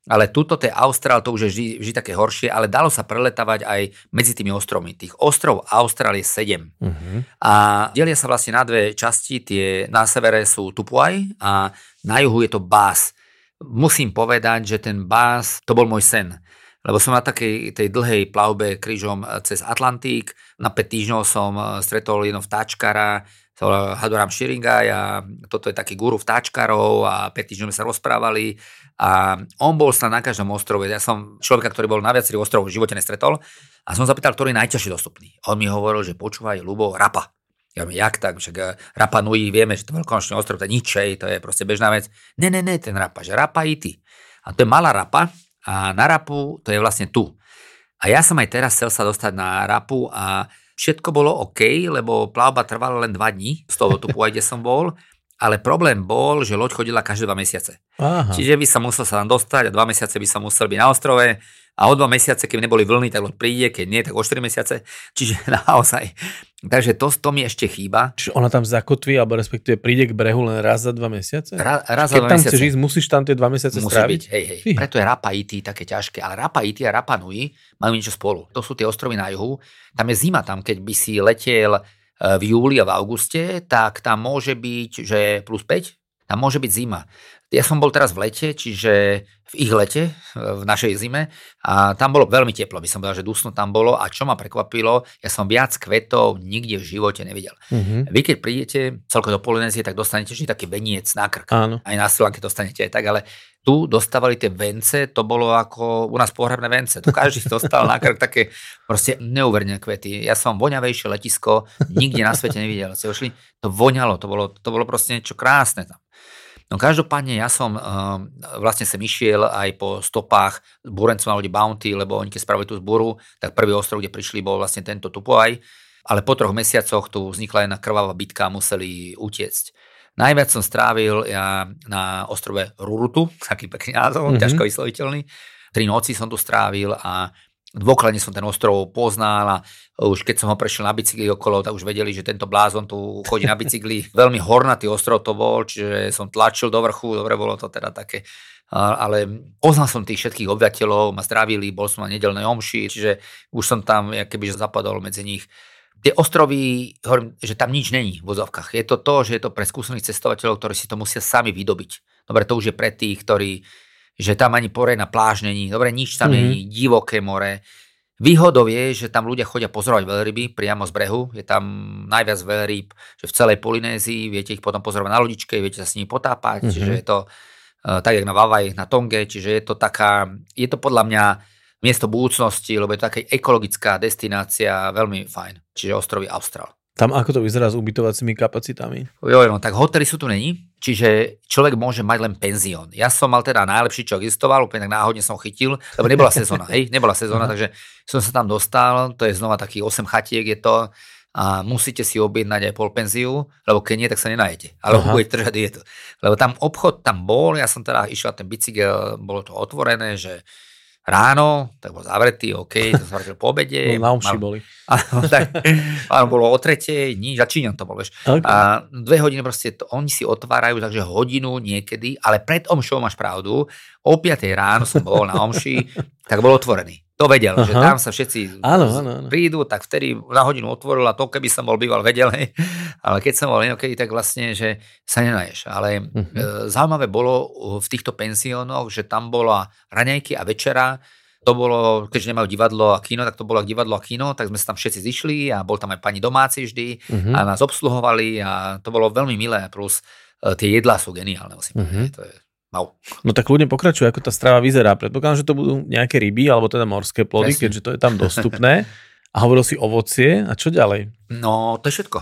Ale túto, to je Austrál, to už je vždy, vždy také horšie, ale dalo sa preletávať aj medzi tými ostrovmi. Tých ostrov Austral je 7. Mm-hmm. A delia sa vlastne na dve časti. Tie na severe sú Tupuai a na juhu je to Bás. Musím povedať, že ten Bás, to bol môj sen lebo som na takej tej dlhej plavbe krížom eh, cez Atlantík. Na 5 týždňov som eh, stretol jedno vtáčkara, Hadoram Širinga a toto je taký guru vtáčkarov a 5 týždňov sa rozprávali a on bol sa na každom ostrove. Ja som človeka, ktorý bol na viacerých ostrovoch v živote nestretol a som zapýtal, ktorý je najťažšie dostupný. On mi hovoril, že počúvaj, Lubo, Rapa. Ja mi, jak tak, však eh, Rapa Nui, vieme, že to veľkonočný ostrov, to je ničej, to je proste bežná vec. Ne, ne, ne, ten Rapa, že Rapa ty. A to je malá Rapa, a na rapu to je vlastne tu. A ja som aj teraz chcel sa dostať na rapu a všetko bolo OK, lebo plavba trvala len 2 dní z toho tupu, kde som bol. Ale problém bol, že loď chodila každé dva mesiace. Aha. Čiže by som musel sa tam dostať a dva mesiace by som musel byť na ostrove a o dva mesiace, keď neboli vlny, tak loď príde, keď nie, tak o 4 mesiace. Čiže naozaj. Takže to, to mi ešte chýba. Čiže ona tam zakotví, alebo respektíve príde k brehu len raz za dva mesiace? Ra, raz keď za dva tam mesiace. chceš ísť, musíš tam tie dva mesiace Musí stráviť? byť, hej, hej. Fy. Preto je Rapa Iti také ťažké. Ale Rapa Iti a Rapa Nui majú niečo spolu. To sú tie ostrovy na juhu. Tam je zima, tam keď by si letel v júli a v auguste, tak tam môže byť, že plus 5, tam môže byť zima. Ja som bol teraz v lete, čiže v ich lete, v našej zime a tam bolo veľmi teplo, by som povedal, že dusno tam bolo a čo ma prekvapilo, ja som viac kvetov nikde v živote nevidel. Mm-hmm. Vy keď prídete celko do Polynézie, tak dostanete vždy taký veniec na krk. Áno. Aj na Sri dostanete aj tak, ale tu dostávali tie vence, to bolo ako u nás pohrebné vence. Tu každý dostal na krk také proste neuverné kvety. Ja som voňavejšie letisko nikde na svete nevidel. Ste to voňalo, to bolo, to bolo proste niečo krásne tam. No každopádne ja som uh, vlastne sem išiel aj po stopách búrencov na lodi Bounty, lebo oni keď spravili tú zboru, tak prvý ostrov, kde prišli, bol vlastne tento Tupoaj, ale po troch mesiacoch tu vznikla jedna krvavá bitka a museli utiecť. Najviac som strávil ja na ostrove Rurutu, taký pekný názov, mm-hmm. ťažko vysloviteľný. Tri noci som tu strávil a dôkladne som ten ostrov poznal a už keď som ho prešiel na bicykli okolo, tak už vedeli, že tento blázon tu chodí na bicykli. Veľmi hornatý ostrov to bol, čiže som tlačil do vrchu, dobre bolo to teda také ale poznal som tých všetkých obyvateľov, ma zdravili, bol som na nedelnej omši, čiže už som tam kebyže zapadol medzi nich. Tie ostrovy, hovorím, že tam nič není v vozovkách. Je to to, že je to pre skúsených cestovateľov, ktorí si to musia sami vydobiť. Dobre, to už je pre tých, ktorí že tam ani na pláž není, dobre, nič tam mm-hmm. není, divoké more. Výhodou je, že tam ľudia chodia pozorovať veľryby priamo z brehu, je tam najviac veľryb, že v celej Polynézii, viete ich potom pozorovať na lodičke, viete sa s nimi potápať, mm-hmm. čiže je to uh, tak, jak na Vavaj, na Tonge, čiže je to taká, je to podľa mňa miesto budúcnosti, lebo je to taká ekologická destinácia, veľmi fajn, čiže ostrovy Austral. Tam ako to vyzerá s ubytovacími kapacitami? Jo, no tak hotely sú tu není, čiže človek môže mať len penzión. Ja som mal teda najlepší, čo existoval, úplne tak náhodne som chytil, lebo nebola sezóna, hej, nebola sezóna, takže som sa tam dostal, to je znova takých 8 chatiek je to a musíte si objednať aj polpenziu, lebo keď nie, tak sa nenajete. Alebo budete držať dietu. Lebo tam obchod tam bol, ja som teda išiel ten bicykel, bolo to otvorené, že ráno, tak bol zavretý, OK, to som vrátil po obede. No, na mal, boli. Áno, tak, áno, bolo o tretej, nič, začínam to bol, vieš. Okay. A dve hodiny proste, to, oni si otvárajú, takže hodinu niekedy, ale pred omšou máš pravdu, o 5 ráno som bol na omši, tak bol otvorený. To vedel, Aha. že tam sa všetci Áno, áno, áno. prídu, tak vtedy na hodinu otvoril a to, keby som bol býval vedel, ale keď som bol inokedy, tak vlastne, že sa nenaješ. Ale e, zaujímavé bolo v týchto penziónoch, že tam bola raňajky a večera, to bolo, keďže nemajú divadlo a kino, tak to bolo divadlo a kino, tak sme sa tam všetci zišli a bol tam aj pani domáci vždy Mhm. a nás obsluhovali a to bolo veľmi milé, plus e, tie jedlá sú geniálne, musím povedať. To je wow. No tak ľudia pokračujú, ako tá strava vyzerá. Predpokladám, že to budú nejaké ryby, alebo teda morské plody, Presne. keďže to je tam dostupné. A hovoril si ovocie, a čo ďalej? No, to je všetko.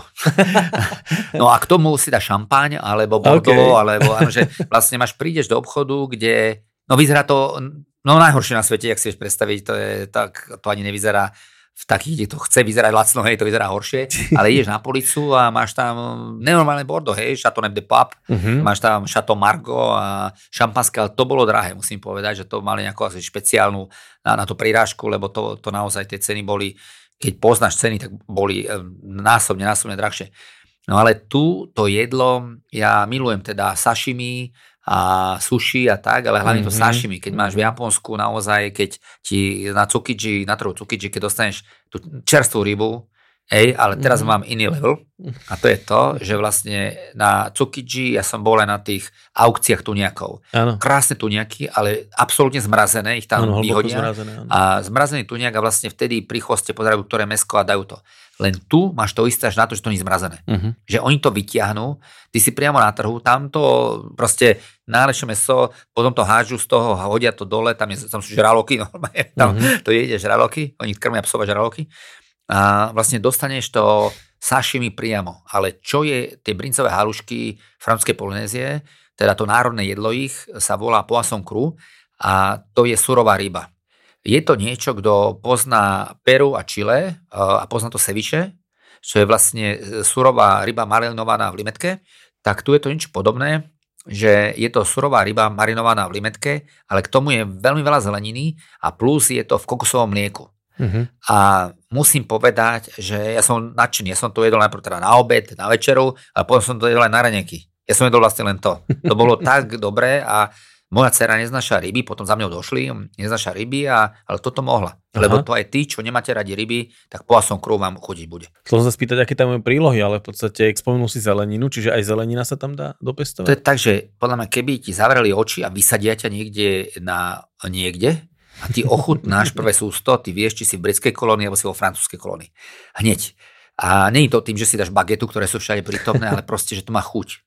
no a k tomu si dá šampáň, alebo bordeaux, Okay. alebo áno, že vlastne máš, prídeš do obchodu, kde, no vyzerá to, no najhoršie na svete, jak si vieš predstaviť, to je tak, to ani nevyzerá v takých, kde to chce vyzerať lacno, hej, to vyzerá horšie, ale ideš na policu a máš tam nenormálne bordeaux, hej, Chateauneuf de Pape, Uh-huh. Máš tam Chateau Margaux a šampanské, ale to bolo drahé, musím povedať, že to mali nejakú asi špeciálnu na, na tú prirážku, lebo to, to naozaj tie ceny boli, keď poznáš ceny, tak boli eh, násobne, násobne drahšie. No ale tu to jedlo, ja milujem teda sashimi a sushi a tak, ale hlavne to Mhm. sashimi, keď máš v Japonsku naozaj, keď ti na Tsukiji, na trhu Tsukiji, keď dostaneš tú čerstvú rybu, Hej, ale teraz Mhm. mám iný level a to je to, že vlastne na Tsukiji ja som bol aj na tých aukciách tuniakov. Áno. Krásne tuniaky, ale absolútne zmrazené, ich tam hlboko vyhodia. zmrazené. A zmrazený tuniak a vlastne vtedy pri chvoste pozerajú, ktoré mesko a dajú to. Len tu máš to isté až na to, že to nie je zmrazené. Mhm. Že oni to vyťahnú, ty si priamo na trhu, tam to proste najlepšie meso, potom to hážu z toho, hodia to dole, tam, je, tam sú žraloky, normálne, tam Mhm. to jede žraloky, oni krmia psové žraloky a vlastne dostaneš to sashimi priamo. Ale čo je tie brincové halušky francúzskej Polynézie, teda to národné jedlo ich, sa volá poisson cru a to je surová ryba. Je to niečo, kto pozná Peru a Chile a pozná to ceviche, čo je vlastne eh, surová ryba marinovaná v limetke, tak tu je to niečo podobné, že je to surová ryba marinovaná v limetke, ale k tomu je veľmi veľa zeleniny a plus je to v kokosovom mlieku. Mhm. A musím povedať, že ja som nadšený. Ja som to jedol najprv teda na obed, na večeru a potom som to jedol aj na raňajky. Ja som jedol vlastne len to. To bolo tak dobré a moja dcera neznaša ryby, potom za mňou došli, neznaša ryby, a, ale toto mohla. Lebo Aha. to aj tí, čo nemáte radi ryby, tak poasom krú vám chodiť bude. Chcel som sa spýtať, aké tam majú prílohy, ale v podstate spomenul si zeleninu, čiže aj zelenina sa tam dá To dopestovať? je tak, že podľa mňa, keby ti zavreli oči a vysadia ťa niekde na niekde a ty ochutnáš prvé sústo, ty vieš, či si v britskej kolónii alebo si vo francúzskej kolónii. Hneď. A je to tým, že si dáš bagetu, ktoré sú všade prítomné, ale proste, že to má chuť.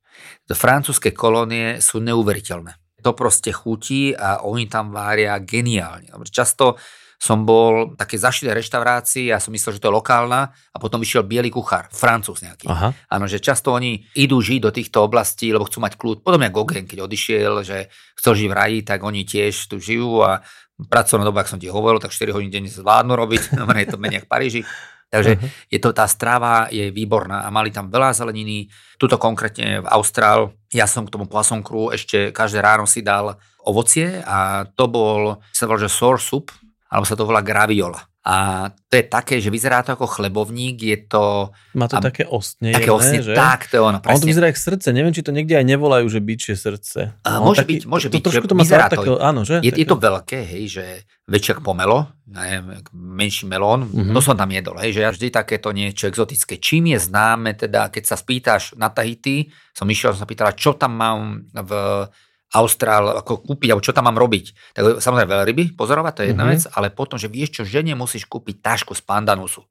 To francúzske kolónie sú neuveriteľné. To proste chutí a oni tam vária geniálne. Často som bol v takej zašilej reštaurácii a som myslel, že to je lokálna a potom vyšiel biely kuchár, francúz nejaký. Áno, že často oni idú žiť do týchto oblastí, lebo chcú mať kľud. Podobne ako Gogen, keď odišiel, že chcel žiť v raji, tak oni tiež tu žijú a pracovná doba, ak som ti hovoril, tak 4 hodiny denne zvládnu robiť, no je to menej ako v Paríži. Takže Mhm. je to, tá strava je výborná a mali tam veľa zeleniny. Tuto konkrétne v Austrál, ja som k tomu poisson ešte každé ráno si dal ovocie a to bol, sa volá, že sour soup, alebo sa to volá graviola. A to je také, že vyzerá to ako chlebovník, je to Má to A- také ostne, také vlastne že? tak, to je ono, A on to presne. vyzerá ako srdce, neviem, či to niekde aj nevolajú, že bičie srdce. A môže byť, môže byť, To, trošku to má vyzerá to- takého, áno, že? Je, je to veľké, hej, že väčšie pomelo, neviem, menší melón, Mhm. mm-hmm. to som tam jedol, hej, že ja vždy takéto niečo exotické. Čím je známe, teda keď sa spýtaš na Tahiti, som išiel, som sa pýtala, čo tam mám v Austrál, ako kúpiť, alebo čo tam mám robiť. Tak samozrejme veľryby, pozorovať, to je jedna Mhm. mm-hmm. vec, ale potom, že vieš čo, žene musíš kúpiť tašku z pandanusu.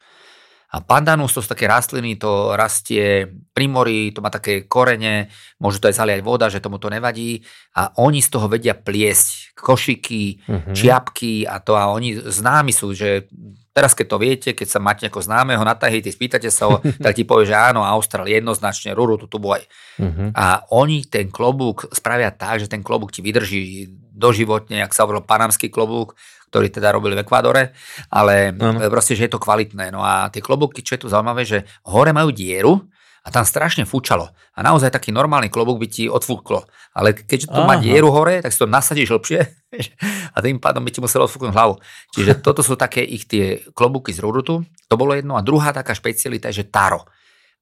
A pandanus to sú také rastliny, to rastie pri mori, to má také korene, môže to aj zaliať voda, že tomu to nevadí a oni z toho vedia pliesť košiky, Mhm. čiapky a to a oni známi sú, že teraz keď to viete, keď sa máte ako známeho na Tahiti, spýtate sa ho, tak ti povie, že áno, Austral jednoznačne, Ruru, tu, tu boj. Mhm. A oni ten klobúk spravia tak, že ten klobúk ti vydrží doživotne, ak sa hovoril panamský klobúk, ktorý teda robili v Ekvádore, ale ano. proste, že je to kvalitné. No a tie klobúky, čo je tu zaujímavé, že hore majú dieru a tam strašne fúčalo. A naozaj taký normálny klobúk by ti odfúklo. Ale keďže to má Aha. dieru hore, tak si to nasadíš hlbšie a tým pádom by ti muselo odfúknuť hlavu. Čiže toto sú také ich tie klobúky z rurutu. To bolo jedno. A druhá taká špecialita je, že taro.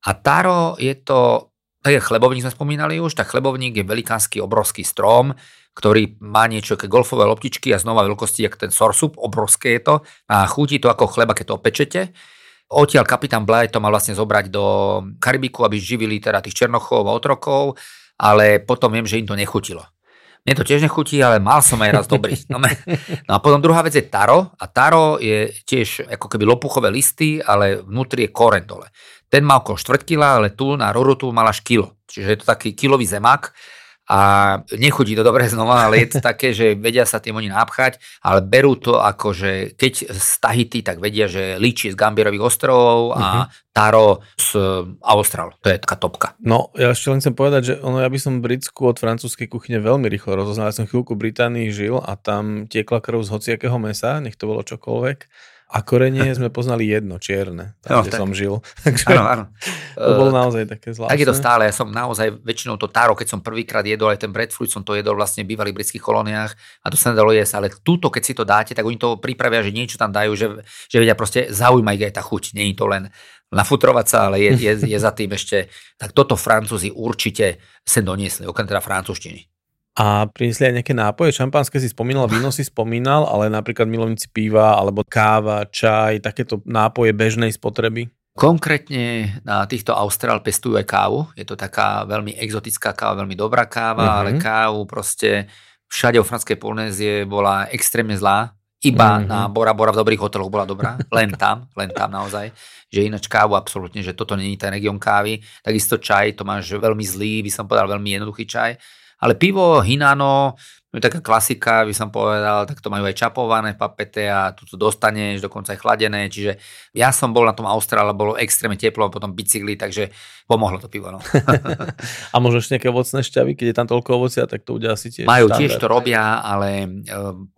A taro je to, tak je chlebovník sme spomínali už, tak chlebovník je velikánsky obrovský strom, ktorý má niečo ako golfové loptičky a znova veľkosti, ako ten sorsup, obrovské je to a chutí to ako chleba, keď to opečete. Odtiaľ kapitán Bly to mal vlastne zobrať do Karibiku, aby živili teda tých černochov a otrokov, ale potom viem, že im to nechutilo. Mne to tiež nechutí, ale mal som aj raz dobrý. No, no a potom druhá vec je taro. A taro je tiež ako keby lopuchové listy, ale vnútri je koren dole. Ten má okolo 4 kg, ale tu na Rorutu mal až kilo. Čiže je to taký kilový zemák a nechudí to dobre znova, ale je to také, že vedia sa tým oni nápchať, ale berú to ako, že keď z Tahiti, tak vedia, že líči z Gambierových ostrovov a uh-huh. Taro z Austral. To je taká topka. No, ja ešte len chcem povedať, že ono, ja by som britskú od francúzskej kuchyne veľmi rýchlo rozoznal. Ja som chvíľku v Británii žil a tam tiekla krv z hociakého mesa, nech to bolo čokoľvek a korenie sme poznali jedno, čierne, tam, no, kde tak. som žil. Takže áno, áno. To bolo eh, naozaj také zvláštne. Tak je to stále, ja som naozaj väčšinou to táro, keď som prvýkrát jedol aj ten breadfruit, som to jedol vlastne v bývalých britských kolóniách a to sa nedalo jesť, ale túto, keď si to dáte, tak oni to pripravia, že niečo tam dajú, že, že vedia proste zaujíma ich aj tá chuť, je to len nafutrovať sa, ale je, je, je za tým ešte, tak toto Francúzi určite sem doniesli, okrem teda francúzštiny. A priniesli aj nejaké nápoje, šampanské si spomínal, víno si spomínal, ale napríklad milovníci piva alebo káva, čaj, takéto nápoje bežnej spotreby? Konkrétne na týchto Austral pestujú aj kávu. Je to taká veľmi exotická káva, veľmi dobrá káva, mm-hmm. ale kávu proste všade o franskej Polynézie bola extrémne zlá. Iba mm-hmm. na Bora Bora v dobrých hoteloch bola dobrá. Len tam, len tam naozaj. Že ináč kávu absolútne, že toto není ten region kávy. Takisto čaj, to máš veľmi zlý, by som povedal, veľmi jednoduchý čaj ale pivo Hinano, je taká klasika, by som povedal, tak to majú aj čapované papete a tu to dostaneš, dokonca aj chladené, čiže ja som bol na tom Austrále, bolo extrémne teplo a potom bicykli, takže pomohlo to pivo. No. a možno ešte nejaké ovocné šťavy, keď je tam toľko ovocia, tak to bude asi tiež Majú, štandard. tiež to robia, ale e,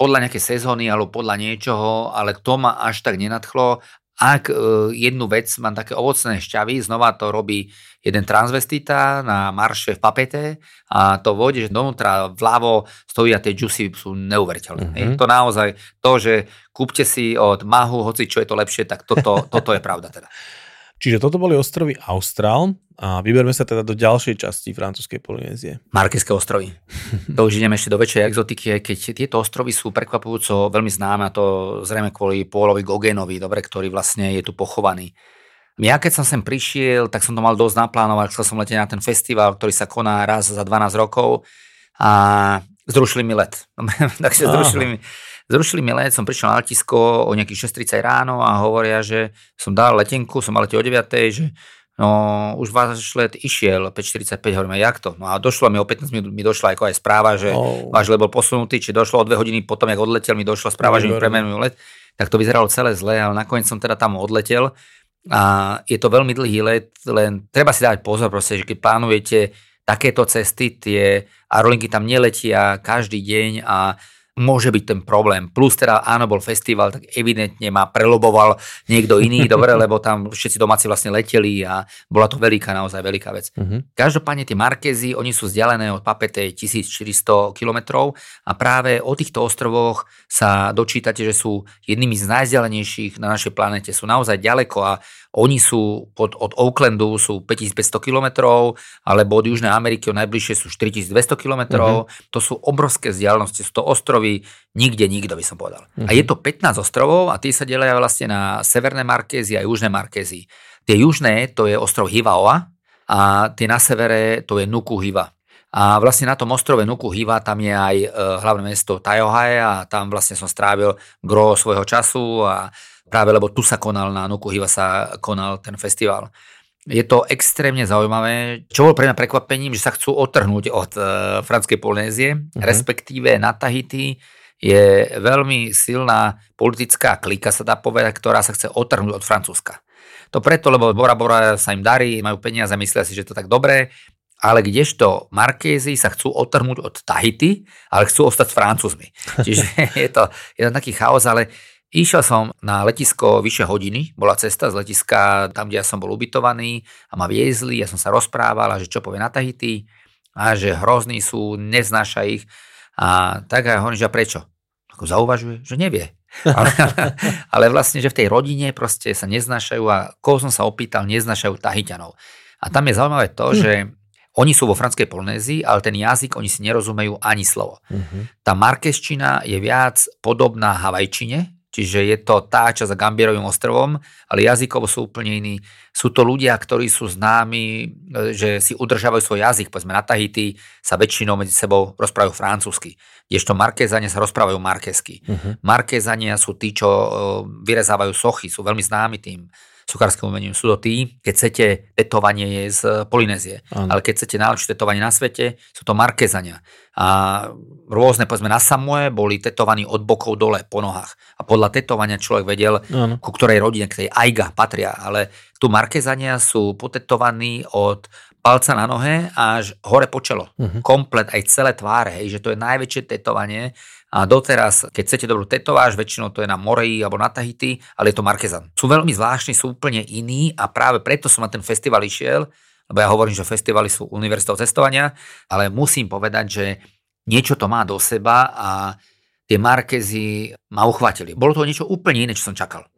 podľa nejaké sezóny alebo podľa niečoho, ale to ma až tak nenadchlo ak e, jednu vec, mám také ovocné šťavy, znova to robí jeden transvestita na marše v papete a to vode, že dovnútra vľavo stojí a tie džusy sú neuveriteľné. Mm-hmm. To naozaj, to, že kúpte si od Mahu, hoci čo je to lepšie, tak toto, toto je pravda teda. Čiže toto boli ostrovy Austral a vyberme sa teda do ďalšej časti francúzskej Polynézie. Markeské ostrovy. to už ideme ešte do väčšej exotiky, keď tieto ostrovy sú prekvapujúco veľmi známe a to zrejme kvôli Pólovi Gogenovi, dobre, ktorý vlastne je tu pochovaný. Ja keď som sem prišiel, tak som to mal dosť naplánovať, chcel som letieť na ten festival, ktorý sa koná raz za 12 rokov a zrušili mi let. Takže zrušili mi, Zrušili mi let, som prišiel na letisko o nejakých 6.30 ráno a hovoria, že som dal letenku, som mal letieť o 9.00, že no už váš let išiel 5.45, hovorím, jak to? No a došlo mi o 15 minút, mi došla ako aj správa, že oh. váš let bol posunutý, či došlo o 2 hodiny potom, jak odletel, mi došla správa, no, že mi premenujú let. Tak to vyzeralo celé zle, ale nakoniec som teda tam odletel a je to veľmi dlhý let, len treba si dať pozor proste, že keď plánujete takéto cesty, tie aerolinky tam neletia každý deň a môže byť ten problém. Plus teda áno, bol festival, tak evidentne ma preloboval niekto iný, dobre, lebo tam všetci domáci vlastne leteli a bola to veľká, naozaj veľká vec. Uh-huh. Každopádne tie Markezy, oni sú vzdialené od Papete 1400 km a práve o týchto ostrovoch sa dočítate, že sú jednými z najzdialenejších na našej planete. Sú naozaj ďaleko a oni sú pod, od Oaklandu sú 5500 km, alebo od Južnej Ameriky od najbližšie sú 4200 km. Uh-huh. To sú obrovské vzdialenosti, sú to ostrovy, nikde nikto by som povedal. Uh-huh. A je to 15 ostrovov a tie sa delia vlastne na Severné Markézy a Južné Markézy. Tie južné to je ostrov Hivaoa a tie na severe to je Nuku Hiva. A vlastne na tom ostrove Nuku Hiva tam je aj e, hlavné mesto Tajohae a tam vlastne som strávil gro svojho času a práve lebo tu sa konal na Nuku Hiva sa konal ten festival. Je to extrémne zaujímavé, čo bolo pre mňa prekvapením, že sa chcú otrhnúť od uh, franskej Polynézie, uh-huh. respektíve na Tahiti je veľmi silná politická klika, sa dá povedať, ktorá sa chce otrhnúť od Francúzska. To preto, lebo Bora Bora sa im darí, majú peniaze a myslia si, že to tak dobré, ale kdežto Markézy sa chcú otrhnúť od Tahiti, ale chcú ostať s Francúzmi. Čiže je to, je to taký chaos, ale Išiel som na letisko vyše hodiny, bola cesta z letiska tam, kde ja som bol ubytovaný a ma viezli, ja som sa rozprával, že čo povie na Tahiti a že hrozní sú, neznáša ich a tak a hovorím, že prečo? Ako zauvažuje, že nevie. ale, ale vlastne, že v tej rodine proste sa neznášajú a koho som sa opýtal, neznášajú Tahiťanov. A tam je zaujímavé to, hm. že Oni sú vo franskej Polynézii, ale ten jazyk, oni si nerozumejú ani slovo. Uh-huh. Tá markeščina je viac podobná Havajčine, čiže je to tá časť za Gambierovým ostrovom, ale jazykovo sú úplne iní. Sú to ľudia, ktorí sú známi, že si udržávajú svoj jazyk. Povedzme na Tahiti sa väčšinou medzi sebou rozprávajú francúzsky, kdežto Markézania sa rozprávajú markésky. Uh-huh. Markézania sú tí, čo e, vyrezávajú sochy, sú veľmi známi tým sokárskym umením. Sú to tí, keď chcete, tetovanie je z Polynézie. Ano. Ale keď chcete najlepšie tetovanie na svete, sú to markezania. A rôzne, povedzme, na Samue boli tetovaní od bokov dole po nohách. A podľa tetovania človek vedel, ano. ku ktorej rodine, k tej Aiga patria. Ale tu markezania sú potetovaní od palca na nohe až hore po čelo. Uh-huh. Komplet, aj celé tváre, hej, že to je najväčšie tetovanie a doteraz, keď chcete dobrú tetováž, väčšinou to je na Moreji alebo na Tahiti, ale je to Markezan. Sú veľmi zvláštni, sú úplne iní a práve preto som na ten festival išiel, lebo ja hovorím, že festivaly sú univerzitou cestovania, ale musím povedať, že niečo to má do seba a tie Markezy ma uchvátili. Bolo to niečo úplne iné, čo som čakal.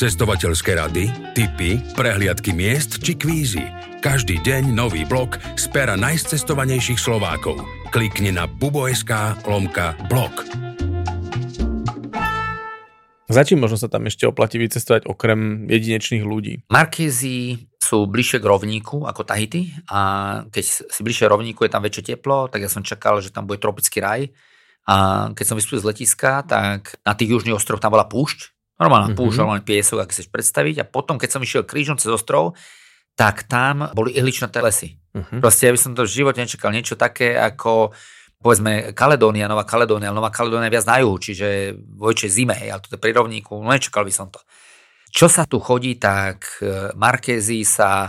Cestovateľské rady, tipy, prehliadky miest či kvízy. Každý deň nový blok z pera najcestovanejších Slovákov. Klikni na bubo.sk lomka blog. Za čím možno sa tam ešte oplatí vycestovať okrem jedinečných ľudí? Markézy sú bližšie k rovníku ako Tahiti a keď si bližšie rovníku je tam väčšie teplo, tak ja som čakal, že tam bude tropický raj. A keď som vystúpil z letiska, tak na tých južných ostrovoch tam bola púšť, Normálna mm-hmm. púšť, normálny piesok, ak chceš predstaviť. A potom, keď som išiel krížom cez ostrov, tak tam boli ihličnaté lesy. Uh-huh. Proste ja by som to v živote nečakal niečo také ako povedzme Kaledónia, Nová Kaledónia, Nová Kaledónia viac na juhu, čiže vojče zime, ale to je pri rovníku, no nečakal by som to. Čo sa tu chodí, tak e, Markézy sa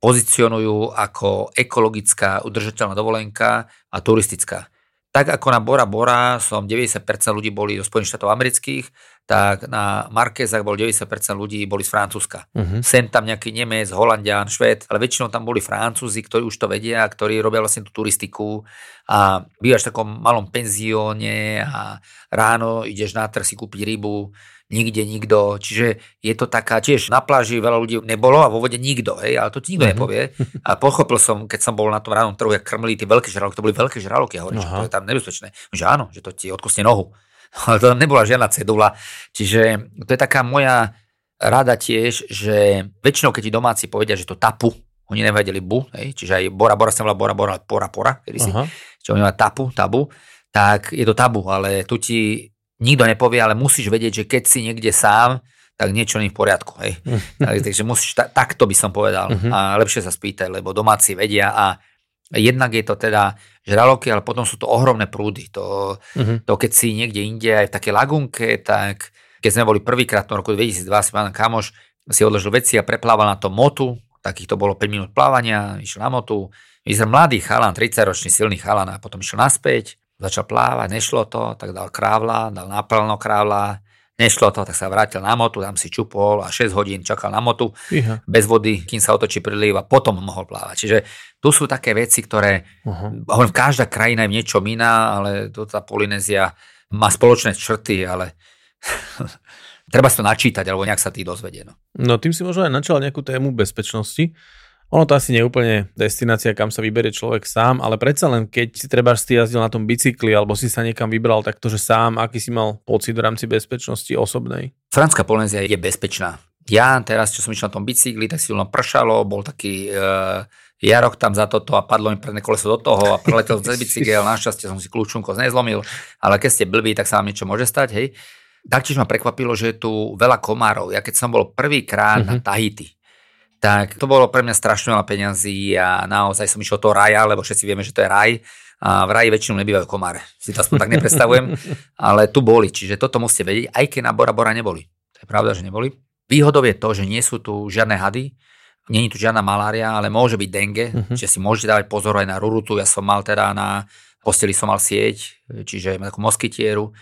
pozicionujú ako ekologická udržateľná dovolenka a turistická. Tak ako na Bora Bora som 90% ľudí boli zo Spojených štátov amerických, tak na Markézach bol 90% ľudí boli z Francúzska. Uh-huh. Sem tam nejaký Nemec, Holandian, Švéd, ale väčšinou tam boli Francúzi, ktorí už to vedia, ktorí robia vlastne tú turistiku a bývaš v takom malom penzióne a ráno ideš na trh si kúpiť rybu, nikde nikto, čiže je to taká, tiež na pláži veľa ľudí nebolo a vo vode nikto, hej, ale to ti nikto uh-huh. nepovie. A pochopil som, keď som bol na tom ránom trhu, jak krmili tie veľké žraloky, to boli veľké žraloky, ja hovorím, že to je tam nebezpečné. Že áno, že to ti odkosne nohu to nebola žiadna cedula. Čiže to je taká moja rada tiež, že väčšinou, keď ti domáci povedia, že to tapu, oni nevedeli bu, hej, čiže aj Bora Bora sa volá Bora Bora, pora Pora, kedy si, čiže oni tapu, tabu, tak je to tabu, ale tu ti nikto nepovie, ale musíš vedieť, že keď si niekde sám, tak niečo nie je v poriadku. Hej. Takže musíš, ta, takto by som povedal. Uh-huh. A lepšie sa spýtaj, lebo domáci vedia a Jednak je to teda žraloky, ale potom sú to ohromné prúdy. To, uh-huh. to keď si niekde inde aj v také lagunke, tak keď sme boli prvýkrát v roku 2002, si pán Kamoš si odložil veci a preplával na to motu, takých to bolo 5 minút plávania, išiel na motu. Vyzeral mladý chalan, 30-ročný silný chalan a potom išiel naspäť, začal plávať, nešlo to, tak dal krávla, dal naplno krávla, Nešlo to, tak sa vrátil na motu, tam si čupol a 6 hodín čakal na motu Iha. bez vody, kým sa otočí príliv a potom mohol plávať. Čiže tu sú také veci, ktoré, uh-huh. každá krajina je niečo iná, ale to tá Polynézia má spoločné črty, ale treba sa to načítať, alebo nejak sa tý dozvedie. No. no tým si možno aj načal nejakú tému bezpečnosti. Ono to asi nie je úplne destinácia, kam sa vyberie človek sám, ale predsa len keď si treba si jazdil na tom bicykli alebo si sa niekam vybral takto, že sám, aký si mal pocit v rámci bezpečnosti osobnej? Franská Polynézia je bezpečná. Ja teraz, čo som išiel na tom bicykli, tak si len pršalo, bol taký e, jarok tam za toto a padlo mi predné koleso do toho a preletel cez bicykel, našťastie som si kľúčunko nezlomil, ale keď ste blbí, tak sa vám niečo môže stať, hej. Taktiež ma prekvapilo, že je tu veľa komárov. Ja keď som bol prvýkrát mm-hmm. na. Tahiti, tak to bolo pre mňa strašne veľa peňazí a naozaj som išiel do raja, lebo všetci vieme, že to je raj a v raji väčšinou nebývajú komáre. Si to aspoň tak nepredstavujem, ale tu boli, čiže toto musíte vedieť, aj keď na Bora Bora neboli. To je pravda, že neboli. Výhodou je to, že nie sú tu žiadne hady, není tu žiadna malária, ale môže byť dengue, uh-huh. čiže si môžete dávať pozor aj na rurutu. Ja som mal teda na posteli som mal sieť, čiže takú moskytieru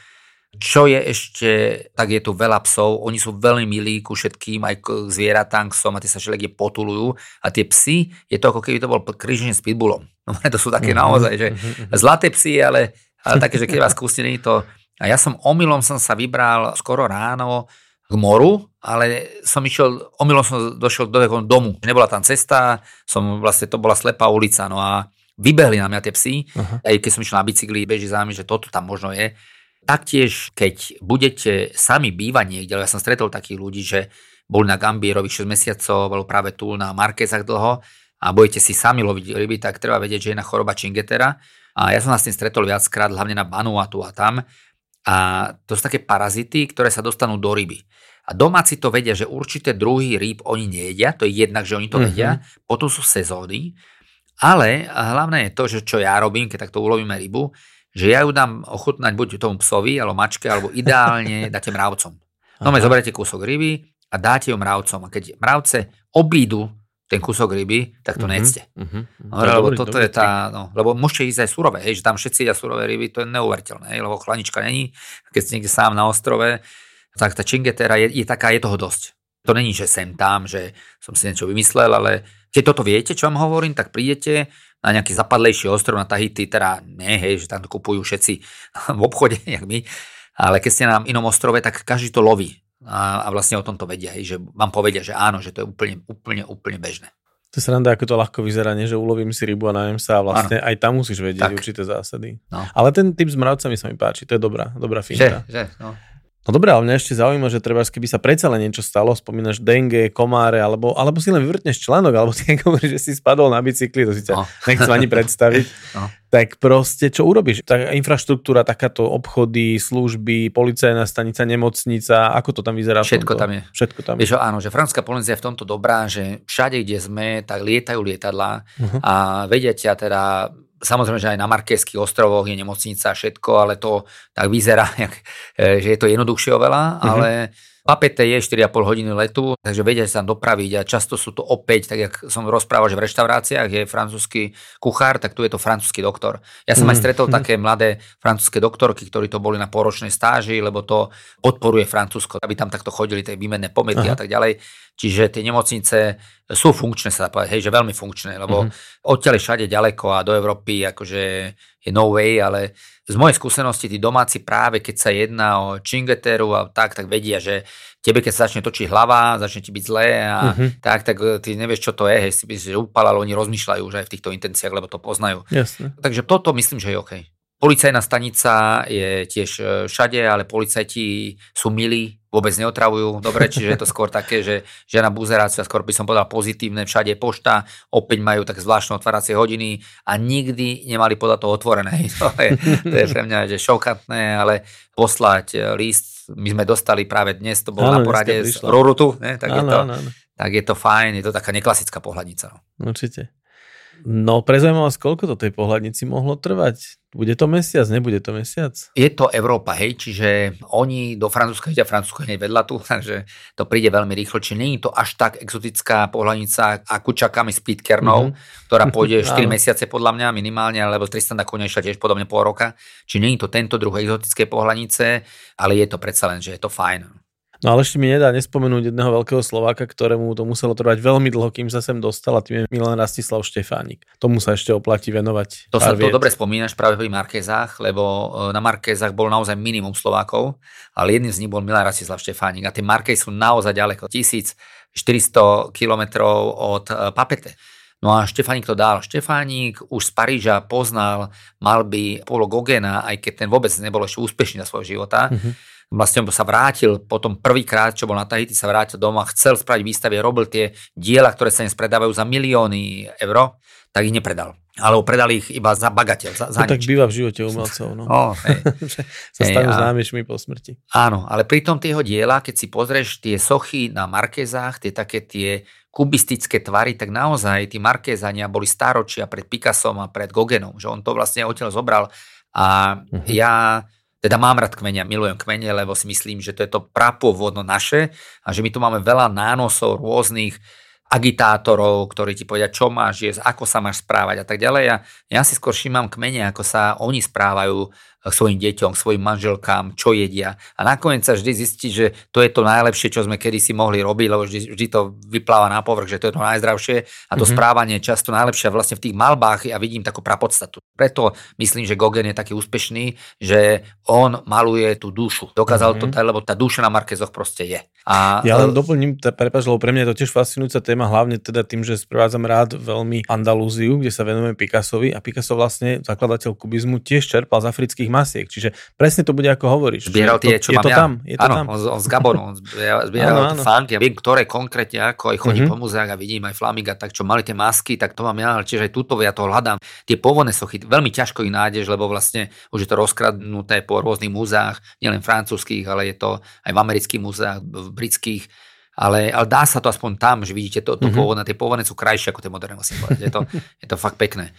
čo je ešte, tak je tu veľa psov, oni sú veľmi milí ku všetkým, aj k zvieratám, k som a tie sa všeliek potulujú a tie psy, je to ako keby to bol kríženie s pitbullom. No, to sú také mm-hmm. naozaj, že mhm. zlaté psy, ale, ale také, že keď vás kúsne, to... A ja som omylom som sa vybral skoro ráno k moru, ale som išiel, omylom som došiel do takého domu. Nebola tam cesta, som vlastne, to bola slepá ulica, no a vybehli na mňa tie psy, uh-huh. aj keď som išiel na bicykli, beží za nami, že toto tam možno je. Taktiež, keď budete sami bývať niekde, ja som stretol takých ľudí, že boli na Gambierovi 6 mesiacov, bol práve tu na Markézach dlho a budete si sami loviť ryby, tak treba vedieť, že je na choroba Čingetera. A ja som sa s tým stretol viackrát, hlavne na Vanuatu a tam. A to sú také parazity, ktoré sa dostanú do ryby. A domáci to vedia, že určité druhy rýb oni nejedia, to je jednak, že oni to mm-hmm. vedia, potom sú sezóny, ale hlavné je to, že čo ja robím, keď takto ulovíme rybu, že ja ju dám ochutnať buď tomu psovi, alebo mačke, alebo ideálne dáte mravcom. No my zoberiete kúsok ryby a dáte ju mravcom. A keď mravce obídu ten kúsok ryby, tak to mm-hmm, nedzte. Mm-hmm. No, lebo dobrý, toto dobrý, je tá, no, lebo môžete ísť aj surové, hej, že tam všetci jedia surové ryby, to je neuveriteľné, hej, lebo chlanička není, keď ste niekde sám na ostrove, tak tá čingetera je, je taká, je toho dosť. To není, že sem tam, že som si niečo vymyslel, ale keď toto viete, čo vám hovorím, tak prídete na nejaký zapadlejší ostrov na Tahiti, teda nie, hej, že tam kupujú všetci v obchode, jak my, ale keď ste na inom ostrove, tak každý to loví a, a vlastne o tom to vedia, hej, že vám povedia, že áno, že to je úplne, úplne, úplne bežné. To sa randa, ako to ľahko vyzerá, nie? že ulovím si rybu a najem sa a vlastne ano. aj tam musíš vedieť tak. určité zásady. No. Ale ten typ s mravcami sa mi páči, to je dobrá, dobrá finta. Že, že, no. No dobré, ale mňa ešte zaujíma, že treba, keby sa predsa len niečo stalo, spomínaš dengue, komáre, alebo, alebo si len vyvrtneš článok, alebo si hovoríš, že si spadol na bicykli, to si ťa no. nechcem ani predstaviť. No. Tak proste, čo urobíš? Tá infraštruktúra, takáto obchody, služby, policajná stanica, nemocnica, ako to tam vyzerá? Všetko tam je. Všetko tam je. Vieš, áno, že francúzska policia je v tomto dobrá, že všade, kde sme, tak lietajú lietadlá uh-huh. a vedia ťa teda Samozrejme, že aj na Markéských ostrovoch je nemocnica a všetko, ale to tak vyzerá, e, že je to jednoduchšie oveľa, mm-hmm. ale Papete je 4,5 hodiny letu, takže vedia sa tam dopraviť a často sú to opäť, tak jak som rozprával, že v reštauráciách je francúzsky kuchár, tak tu je to francúzsky doktor. Ja som mm. aj mhm. stretol mm. také mladé francúzske doktorky, ktorí to boli na poročnej stáži, lebo to podporuje Francúzsko, aby tam takto chodili tie výmenné pomety Aha. a tak ďalej. Čiže tie nemocnice sú funkčné, sa dá povedať, hej, že veľmi funkčné, lebo mm-hmm. odtiaľ všade ďaleko a do Európy akože je no way, ale z mojej skúsenosti tí domáci práve keď sa jedná o čingeteru a tak, tak vedia, že tebe keď sa začne točiť hlava, začne ti byť zlé a mm-hmm. tak, tak e, ty nevieš, čo to je, hej, si myslíš, že upal, ale oni rozmýšľajú už aj v týchto intenciách, lebo to poznajú. Jasne. Takže toto myslím, že je OK. Policajná stanica je tiež e, všade, ale policajti sú milí, vôbec neotravujú. Dobre, čiže je to skôr také, že žena buzerácia, skôr by som povedal pozitívne, všade pošta, opäť majú tak zvláštne otváracie hodiny a nikdy nemali podľa toho otvorené. To je, to je pre mňa že šokantné, ale poslať e, list, my sme dostali práve dnes, to bolo na porade z Rurutu, ne? Tak, áno, je to, áno, áno. tak je to fajn, je to taká neklasická pohľadnica. No. Určite. No, pre zaujímavosť, koľko to tej pohľadnici mohlo trvať? Bude to mesiac, nebude to mesiac? Je to Európa, hej, čiže oni do Francúzska ide, Francúzsko hneď vedľa tu, takže to príde veľmi rýchlo, či nie je to až tak exotická pohľadnica, ako čakáme s Pitkernou, mm-hmm. ktorá pôjde 4 mesiace podľa mňa minimálne, alebo Tristan da Koneča tiež podobne pol roka, či nie je to tento druh exotické pohľadnice, ale je to predsa len, že je to fajn. No ale ešte mi nedá nespomenúť jedného veľkého Slováka, ktorému to muselo trvať veľmi dlho, kým sa sem dostal a tým je Milan Rastislav Štefánik. Tomu sa ešte oplatí venovať. To sa to dobre spomínaš práve pri Markézách, lebo e, na Markézách bol naozaj minimum Slovákov, ale jedným z nich bol Milan Rastislav Štefánik a tie Markézy sú naozaj ďaleko, 1400 kilometrov od e, Papete. No a Štefánik to dal. Štefánik už z Paríža poznal malby Polo Gogena, aj keď ten vôbec nebol ešte úspešný na svojho života. Mm-hmm vlastne sa vrátil potom prvýkrát, čo bol na Tahiti, sa vrátil doma, chcel spraviť výstavy, robil tie diela, ktoré sa im spredávajú za milióny eur, tak ich nepredal. Alebo predali ich iba za bagateľ, za, za to tak býva v živote umelcov. No. Oh, hej. sa stanú známejšími po smrti. Áno, ale pri tom tieho diela, keď si pozrieš tie sochy na Markézách, tie také tie kubistické tvary, tak naozaj tí Markézania boli stáročia pred Picassom a pred Gogenom, že on to vlastne odtiaľ zobral. A uh-huh. ja teda mám rád kmene, milujem kmene, lebo si myslím, že to je to prapôvodno naše a že my tu máme veľa nánosov rôznych agitátorov, ktorí ti povedia, čo máš jesť, ako sa máš správať a tak ďalej. A ja si skôr všímam kmene, ako sa oni správajú svojim deťom, svojim manželkám, čo jedia. A nakoniec sa vždy zistí, že to je to najlepšie, čo sme kedysi mohli robiť, lebo vždy, vždy to vypláva na povrch, že to je to najzdravšie a to mm-hmm. správanie je často najlepšie. Vlastne v tých malbách ja vidím takú prapodstatu. Preto myslím, že Gogen je taký úspešný, že on maluje tú dušu. Dokázal mm-hmm. to, lebo tá duša na Markezoch proste je. A, ja len doplním, prepáč, lebo pre mňa je to tiež fascinujúca téma, hlavne teda tým, že sprevádzam rád veľmi Andalúziu, kde sa venujeme Picassovi a Picasso vlastne, zakladateľ kubizmu, tiež čerpal z afrických masiek. Čiže presne to bude ako hovoríš. Zbieral tie, čo je mám to ja. tam. Je to áno, tam. On, on z Gabonu, on zbieral áno, áno. funk, ja viem, ktoré konkrétne ako, aj chodím mm-hmm. po muzeách a vidím aj Flamiga, tak čo mali tie masky, tak to mám ja, ale čiže aj túto ja to hľadám. Tie pôvodné sochy, veľmi ťažko ich nájdeš, lebo vlastne už je to rozkradnuté po rôznych múzeách, nielen francúzských, ale je to aj v amerických múzeách, v britských ale, ale dá sa to aspoň tam, že vidíte to, to mm-hmm. pôvodné, tie pôvodné sú krajšie ako tie moderné, musím povedať. Je to, je to fakt pekné.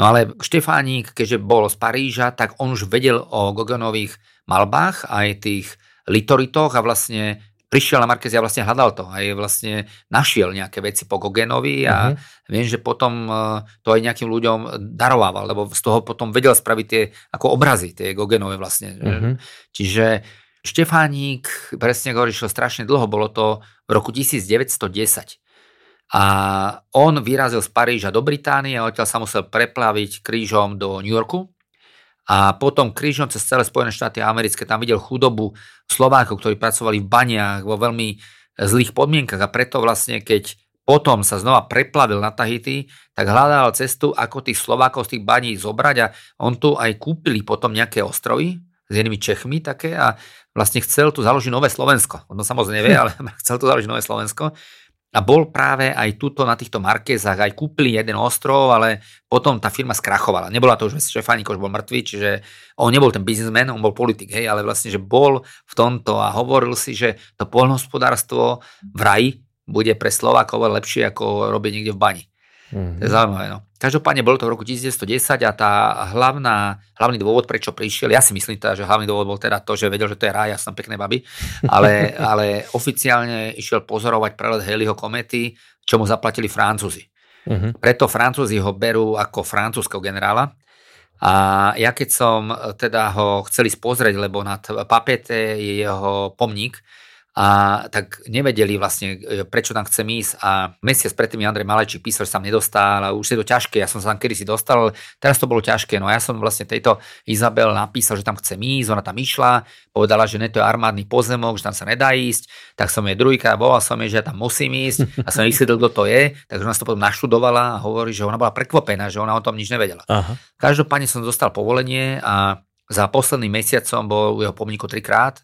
No ale Štefánik, keďže bol z Paríža, tak on už vedel o Goganových malbách, aj tých litoritoch a vlastne prišiel na Markezi a vlastne hľadal to. Aj vlastne našiel nejaké veci po Gogenovi a mm-hmm. viem, že potom e, to aj nejakým ľuďom darovával, lebo z toho potom vedel spraviť tie ako obrazy, tie Gogenové vlastne. Mm-hmm. Čiže Štefánik, presne išiel strašne dlho, bolo to v roku 1910. A on vyrazil z Paríža do Británie a odtiaľ sa musel preplaviť krížom do New Yorku. A potom krížom cez celé Spojené štáty americké tam videl chudobu Slovákov, ktorí pracovali v baniach vo veľmi zlých podmienkach a preto vlastne keď potom sa znova preplavil na Tahiti, tak hľadal cestu, ako tých Slovákov z tých baní zobrať a on tu aj kúpili potom nejaké ostrovy, s jednými Čechmi také a vlastne chcel tu založiť nové Slovensko. On to samozrejme nevie, ale chcel tu založiť nové Slovensko. A bol práve aj tuto na týchto Markézach, aj kúpili jeden ostrov, ale potom tá firma skrachovala. Nebola to už Štefánik, už bol mŕtvý, čiže on nebol ten biznismen, on bol politik, hej, ale vlastne, že bol v tomto a hovoril si, že to poľnohospodárstvo v raji bude pre Slovákov lepšie ako robiť niekde v bani. Mm-hmm. To je zaujímavé. No. Každopádne bolo to v roku 1910 a tá hlavná, hlavný dôvod, prečo prišiel, ja si myslím teda, že hlavný dôvod bol teda to, že vedel, že to je ráj, ja som pekné baby, ale, ale oficiálne išiel pozorovať prelet Halleyho komety, čo mu zaplatili Francúzi. Uh-huh. Preto Francúzi ho berú ako francúzského generála. A ja keď som teda ho chceli spozrieť, lebo nad papete je jeho pomník, a tak nevedeli vlastne, e, prečo tam chcem ísť. A mesiac predtým mi Andrej Malečík písal, že sa tam nedostal a už je to ťažké, ja som sa tam kedysi dostal, ale teraz to bolo ťažké, no a ja som vlastne tejto Izabel napísal, že tam chcem ísť, ona tam išla, povedala, že ne, to je armádny pozemok, že tam sa nedá ísť, tak som jej druhýkrát volal som jej, že ja tam musím ísť. A som vysvetlil, kto to je, takže ona to potom naštudovala a hovorí, že ona bola prekvapená, že ona o tom nič nevedela. Aha. Každopádne som dostal povolenie a za posledný mesiac som bol jeho pomníku trikrát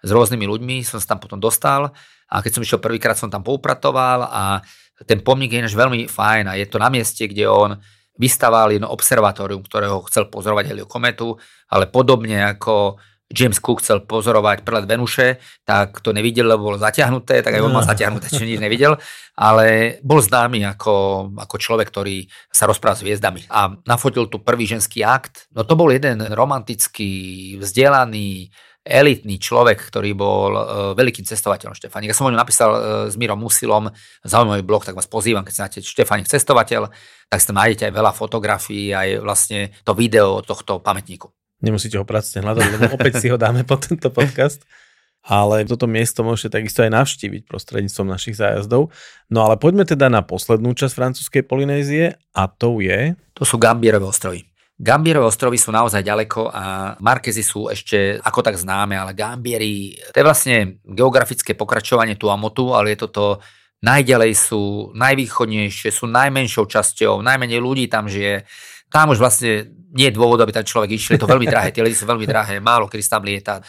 s rôznymi ľuďmi, som sa tam potom dostal a keď som išiel prvýkrát, som tam poupratoval a ten pomník je ináč veľmi fajn a je to na mieste, kde on vystaval jedno observatórium, ktorého chcel pozorovať heliokometu, ale podobne ako James Cook chcel pozorovať prelet Venuše, tak to nevidel, lebo bolo zaťahnuté, tak aj on mal zaťahnuté, čiže nič nevidel, ale bol známy ako, ako človek, ktorý sa rozprával s hviezdami a nafotil tu prvý ženský akt. No to bol jeden romantický, vzdelaný, elitný človek, ktorý bol uh, veľkým cestovateľom Štefánik. Ja som o ňom napísal uh, s Mírom Musilom zaujímavý blog, tak vás pozývam, keď máte Štefánik cestovateľ, tak si tam nájdete aj veľa fotografií, aj vlastne to video tohto pamätníku. Nemusíte ho pracne hľadať, lebo opäť si ho dáme po tento podcast. Ale toto miesto môžete takisto aj navštíviť prostredníctvom našich zájazdov. No ale poďme teda na poslednú časť francúzskej Polynézie a to je... To sú Gambierové ostrovy. Gambierové ostrovy sú naozaj ďaleko a Markezy sú ešte ako tak známe, ale Gambieri, to je vlastne geografické pokračovanie Tuamotu, ale je toto najďalej sú, najvýchodnejšie, sú najmenšou časťou, najmenej ľudí tam žije. Tam už vlastne nie je dôvod, aby tam človek išiel, je to veľmi drahé, tie lety sú veľmi drahé, málo kedy tam lieta.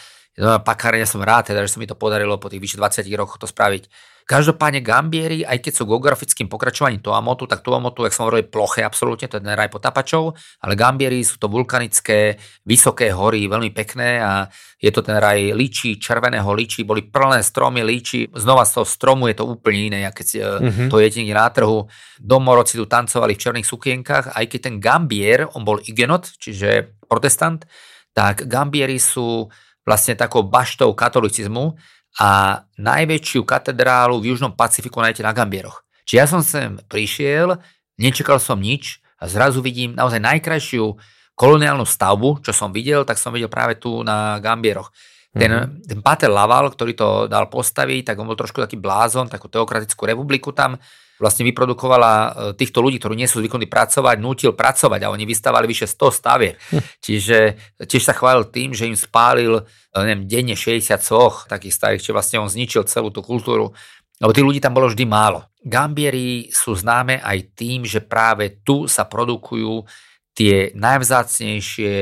Pakárne som rád, teda, že sa mi to podarilo po tých vyše 20 rokoch to spraviť. Každopádne Gambieri, aj keď sú geografickým pokračovaním Tuamotu, tak Tuamotu, jak som hovoril, ploché absolútne, to je ten raj potapačov, ale Gambieri sú to vulkanické, vysoké hory, veľmi pekné a je to ten raj líčí, červeného líčí, boli plné stromy líčí, znova z toho stromu je to úplne iné, keď mm-hmm. to je niekde na trhu. Domorodci tu tancovali v černých sukienkach, aj keď ten Gambier, on bol igenot, čiže protestant, tak Gambieri sú vlastne takou baštou katolicizmu a najväčšiu katedrálu v Južnom Pacifiku nájdete na Gambieroch. Čiže ja som sem prišiel, nečakal som nič a zrazu vidím naozaj najkrajšiu koloniálnu stavbu, čo som videl, tak som videl práve tu na Gambieroch. Ten, mm-hmm. ten Pater Laval, ktorý to dal postaviť, tak on bol trošku taký blázon, takú teokratickú republiku tam vlastne vyprodukovala e, týchto ľudí, ktorí nie sú zvyknutí pracovať, nutil pracovať a oni vystávali vyše 100 stavie. Hm. Čiže tiež sa chválil tým, že im spálil e, neviem, denne 60 soch takých starých, čiže vlastne on zničil celú tú kultúru. Lebo tých ľudí tam bolo vždy málo. Gambieri sú známe aj tým, že práve tu sa produkujú tie najvzácnejšie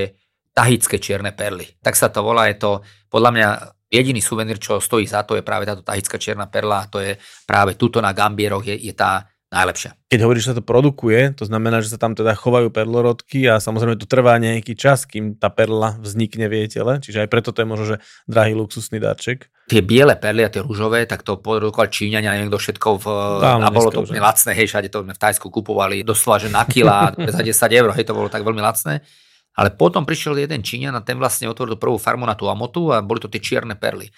tahické čierne perly. Tak sa to volá, je to podľa mňa jediný suvenír, čo stojí za to, je práve táto tahická čierna perla a to je práve tuto na Gambieroch je, je tá najlepšia. Keď hovoríš, že sa to produkuje, to znamená, že sa tam teda chovajú perlorodky a samozrejme to trvá nejaký čas, kým tá perla vznikne v jej tele, čiže aj preto to je možno, že drahý luxusný darček. Tie biele perly a tie rúžové, tak to produkovali Číňania, neviem kto všetko v, Dám, a bolo to úplne lacné, hej, všade to v Tajsku kupovali doslova, že na kila za 10 eur, hej, to bolo tak veľmi lacné. Ale potom prišiel jeden Číňan a ten vlastne otvoril prvú farmu na tú amotu a boli to tie čierne perly.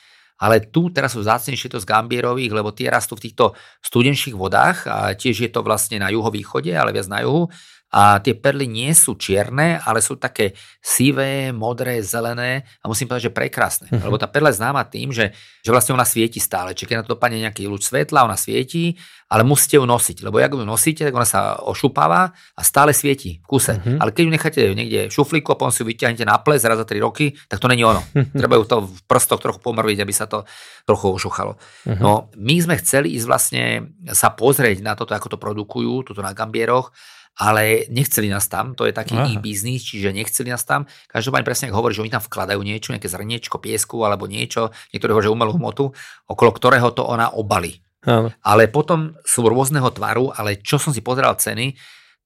Ale tu teraz sú zácnejšie to z gambierových, lebo tie rastú v týchto studenších vodách a tiež je to vlastne na juhovýchode, ale viac na juhu a tie perly nie sú čierne, ale sú také sivé, modré, zelené a musím povedať, že prekrásne. Uh-huh. Lebo tá perla je známa tým, že, že vlastne ona svieti stále. Čiže keď na to dopadne nejaký lúč svetla, ona svieti, ale musíte ju nosiť. Lebo ak ju nosíte, tak ona sa ošupáva a stále svieti v kuse. Uh-huh. Ale keď ju necháte niekde v šuflíku a potom si ju vyťahnete na ples raz za 3 roky, tak to není ono. Treba ju to v prstoch trochu pomrviť, aby sa to trochu ošuchalo. Uh-huh. No, my sme chceli ísť vlastne sa pozrieť na toto, ako to produkujú, tuto na Gambieroch ale nechceli nás tam, to je taký Aha. ich biznis, čiže nechceli nás tam. Každopádne presne ako hovorí, že oni tam vkladajú niečo, nejaké zrniečko piesku alebo niečo, niektorého že umelú hmotu, okolo ktorého to ona obalí. Aha. Ale potom sú rôzneho tvaru, ale čo som si pozeral ceny,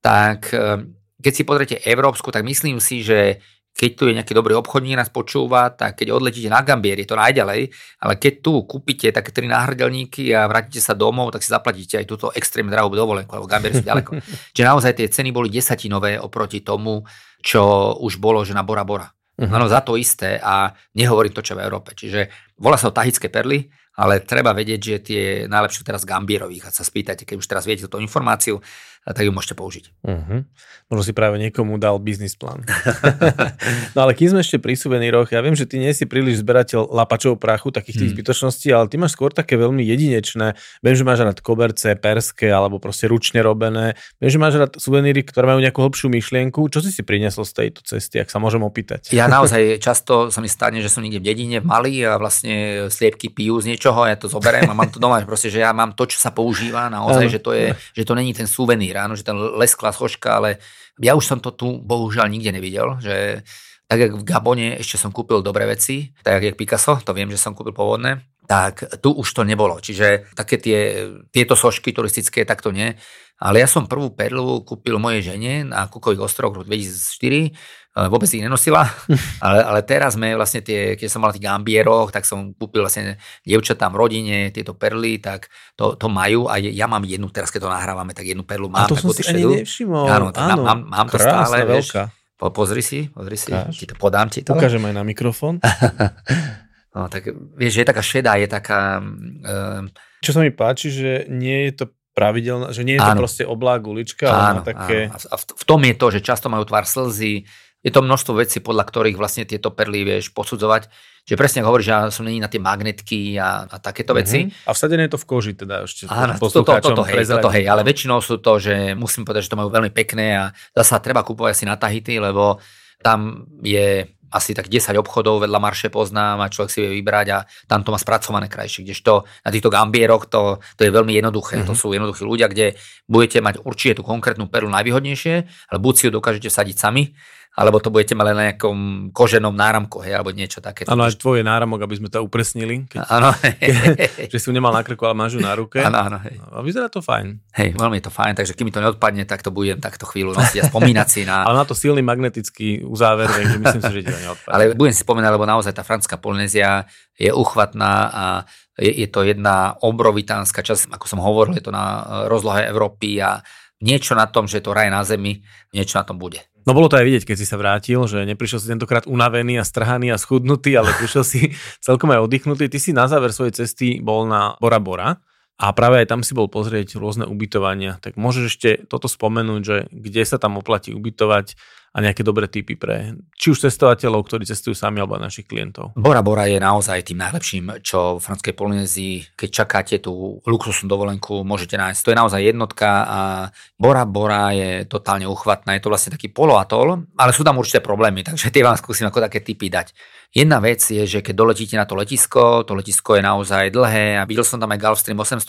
tak eh, keď si pozriete európsku, tak myslím si, že keď tu je nejaký dobrý obchodník, nás počúva, tak keď odletíte na Gambier, je to najďalej, ale keď tu kúpite také tri náhrdelníky a vrátite sa domov, tak si zaplatíte aj túto extrémne drahú dovolenku, lebo Gambier sú ďaleko. Čiže naozaj tie ceny boli desatinové oproti tomu, čo už bolo, že na Bora Bora. Uh-huh. Áno, za to isté a nehovorím to, čo v Európe. Čiže volá sa o tahické perly, ale treba vedieť, že tie najlepšie teraz Gambierových a sa spýtajte, keď už teraz viete túto informáciu, tak ju môžete použiť. Uh-huh. Možno si práve niekomu dal biznis plán. no ale kým sme ešte pri suveníroch, ja viem, že ty nie si príliš zberateľ lapačov prachu, takých tých hmm. zbytočností, ale ty máš skôr také veľmi jedinečné. Viem, že máš rád koberce, perské alebo proste ručne robené. Viem, že máš rád suveníry, ktoré majú nejakú hlbšiu myšlienku. Čo si si priniesol z tejto cesty, ak sa môžem opýtať? Ja naozaj často sa mi stane, že som niekde v dedine, v Mali a vlastne sliepky pijú z niečoho, ja to zoberiem a mám to doma, proste, že ja mám to, čo sa používa naozaj, že to, je, že to není ten suvenír ráno, že ten lesklá schoška, ale ja už som to tu bohužiaľ nikde nevidel, že tak jak v Gabone ešte som kúpil dobré veci, tak jak Picasso, to viem, že som kúpil pôvodné, tak tu už to nebolo. Čiže také tie, tieto sošky turistické, tak to nie. Ale ja som prvú perlu kúpil mojej žene na Kukových ostrovoch v 2004 vôbec ich nenosila, ale, ale teraz sme vlastne tie, keď som mal tých gambieroch, tak som kúpil vlastne dievčatám v rodine tieto perly, tak to, to majú a ja mám jednu, teraz keď to nahrávame, tak jednu perlu mám. A to som si ani nevšimol. Áno, áno, mám, mám to stále, vieš. Po, pozri si, pozri si, ti to podám ti to. Ukážem aj na mikrofón. no, tak vieš, že je taká šedá, je taká... Um, Čo sa mi páči, že nie je to pravidelná, že nie je to áno. proste oblák ulička, ale áno, také... Áno. A v, v tom je to, že často majú tvar slzy, je to množstvo vecí, podľa ktorých vlastne tieto perly vieš posudzovať. Že presne hovorí, že ja som není na tie magnetky a, a takéto mm-hmm. veci. A vsadené je to v koži teda ešte. Áno, toto, to, to, hej, toto hej, ale väčšinou sú to, že musím povedať, že to majú veľmi pekné a zasa treba kúpovať asi na Tahiti, lebo tam je asi tak 10 obchodov vedľa Marše poznám a človek si vie vybrať a tam to má spracované krajšie. Kdežto na týchto gambieroch to, to je veľmi jednoduché. Mm-hmm. To sú jednoduchí ľudia, kde budete mať určite tú konkrétnu perlu najvýhodnejšie, ale buď si ju dokážete sadiť sami, alebo to budete mať len na nejakom koženom náramku, hej, alebo niečo také. Áno, až tvoje náramok, aby sme to upresnili. Áno. že si ju nemal na krku, ale máš ju na ruke. Áno, áno. Hej. A vyzerá to fajn. Hej, veľmi je to fajn, takže kým mi to neodpadne, tak to budem takto chvíľu nosiť a spomínať si na... ale má to silný magnetický uzáver, takže myslím si, že ti to neodpadne. Ale budem si spomínať, lebo naozaj tá francúzska Polynézia je uchvatná a je, je to jedna obrovitánska časť, ako som hovoril, je to na rozlohe Európy a niečo na tom, že je to raj na zemi, niečo na tom bude. No bolo to aj vidieť, keď si sa vrátil, že neprišiel si tentokrát unavený a strhaný a schudnutý, ale prišiel si celkom aj oddychnutý. Ty si na záver svojej cesty bol na Bora Bora a práve aj tam si bol pozrieť rôzne ubytovania. Tak môžeš ešte toto spomenúť, že kde sa tam oplatí ubytovať a nejaké dobré typy pre či už cestovateľov, ktorí cestujú sami alebo našich klientov. Bora Bora je naozaj tým najlepším, čo v franskej Polynézii, keď čakáte tú luxusnú dovolenku, môžete nájsť. To je naozaj jednotka a Bora Bora je totálne uchvatná. Je to vlastne taký poloatol, ale sú tam určité problémy, takže tie vám skúsim ako také typy dať. Jedna vec je, že keď doletíte na to letisko, to letisko je naozaj dlhé a videl som tam aj Gulfstream 800,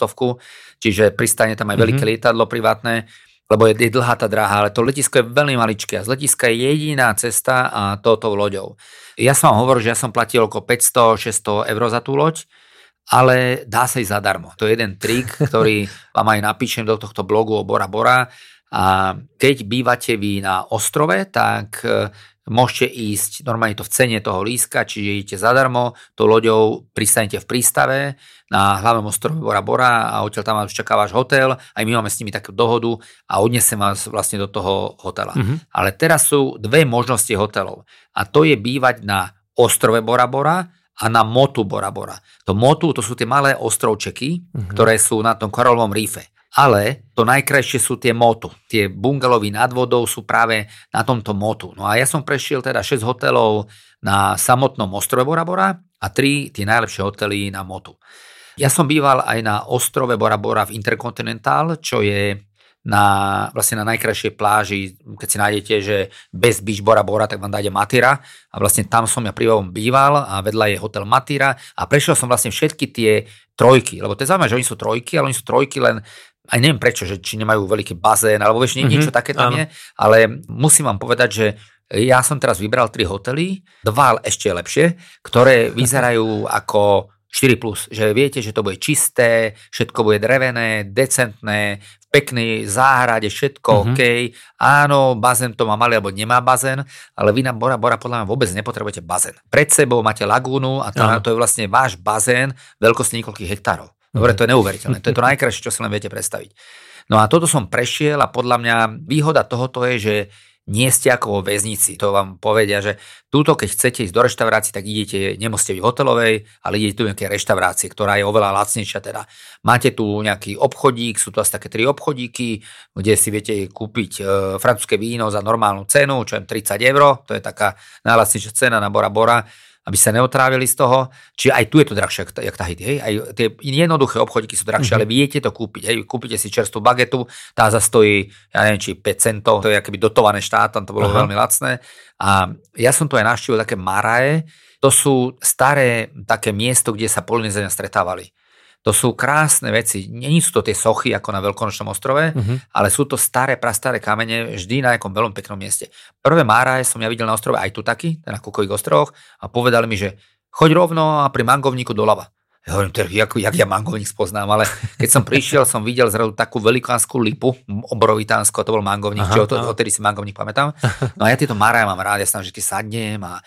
čiže pristane tam aj mm-hmm. veľké lietadlo privátne, lebo je, je dlhá tá dráha, ale to letisko je veľmi maličké a z letiska je jediná cesta a toto loďou. Ja som vám hovoril, že ja som platil okolo 500-600 eur za tú loď, ale dá sa ísť zadarmo. To je jeden trik, ktorý vám aj napíšem do tohto blogu o Bora Bora. A keď bývate vy na ostrove, tak Môžete ísť, normálne to v cene toho líska, čiže idete zadarmo, to loďou pristanete v prístave na hlavnom ostrove Bora Bora a odtiaľ tam vás čaká váš hotel, aj my máme s nimi takú dohodu a odnesem vás vlastne do toho hotela. Mm-hmm. Ale teraz sú dve možnosti hotelov a to je bývať na ostrove Bora Bora a na motu Bora Bora. To motu, to sú tie malé ostrovčeky, mm-hmm. ktoré sú na tom koralovom rífe. Ale to najkrajšie sú tie motu. Tie bungalovy nad vodou sú práve na tomto motu. No a ja som prešiel teda 6 hotelov na samotnom ostrove Bora Bora a 3 tie najlepšie hotely na motu. Ja som býval aj na ostrove Bora Bora v Intercontinental, čo je na, vlastne na najkrajšej pláži, keď si nájdete, že bez Beach Bora Bora, tak vám dáte Matira a vlastne tam som ja prívom býval a vedľa je hotel Matira a prešiel som vlastne všetky tie trojky, lebo to je zaujímavé, že oni sú trojky, ale oni sú trojky len aj neviem prečo, že či nemajú veľký bazén, alebo vieš, nie, mm-hmm, niečo také tam je, ale musím vám povedať, že ja som teraz vybral tri hotely, dva ešte lepšie, ktoré vyzerajú ako 4+, plus, že viete, že to bude čisté, všetko bude drevené, decentné, v peknej záhrade, všetko mm-hmm. OK. Áno, bazén to má malý alebo nemá bazén, ale vy na Bora Bora podľa mňa vôbec nepotrebujete bazén. Pred sebou máte lagúnu a to, to je vlastne váš bazén veľkosti niekoľkých hektárov. Dobre, to je neuveriteľné. To je to najkrajšie, čo si len viete predstaviť. No a toto som prešiel a podľa mňa výhoda tohoto je, že nie ste ako vo väznici. To vám povedia, že túto, keď chcete ísť do reštaurácie, tak idete, nemusíte byť hotelovej, ale idete tu nejaké reštaurácie, ktorá je oveľa lacnejšia. Teda máte tu nejaký obchodík, sú to asi také tri obchodíky, kde si viete kúpiť e, francúzske víno za normálnu cenu, čo je 30 eur, to je taká najlacnejšia cena na Bora Bora aby sa neotrávili z toho. Čiže aj tu je to drahšie, jak Tahiti. Hej? Aj tie jednoduché obchodíky sú drahšie, mm-hmm. ale viete to kúpiť. Hej? Kúpite si čerstvú bagetu, tá zastojí, ja neviem, či 5 centov, to je akoby dotované štátom, to bolo Aha. veľmi lacné. A ja som tu aj navštívil také Maraje, to sú staré také miesto, kde sa Polynezania stretávali. To sú krásne veci. Není sú to tie sochy ako na Veľkonočnom ostrove, uh-huh. ale sú to staré, prastaré kamene vždy na nejakom veľmi peknom mieste. Prvé Máraje som ja videl na ostrove aj tu taký, na Kukových ostrovoch a povedali mi, že choď rovno a pri mangovníku doľava. Ja hovorím, jak, jak ja mangovník spoznám, ale keď som prišiel, som videl zrazu takú velikánsku lipu, obrovitánsku, to bol mangovník, Aha, čo, odtedy si mangovník pamätám. No a ja tieto Máraje mám rád, ja sa vždy sadnem a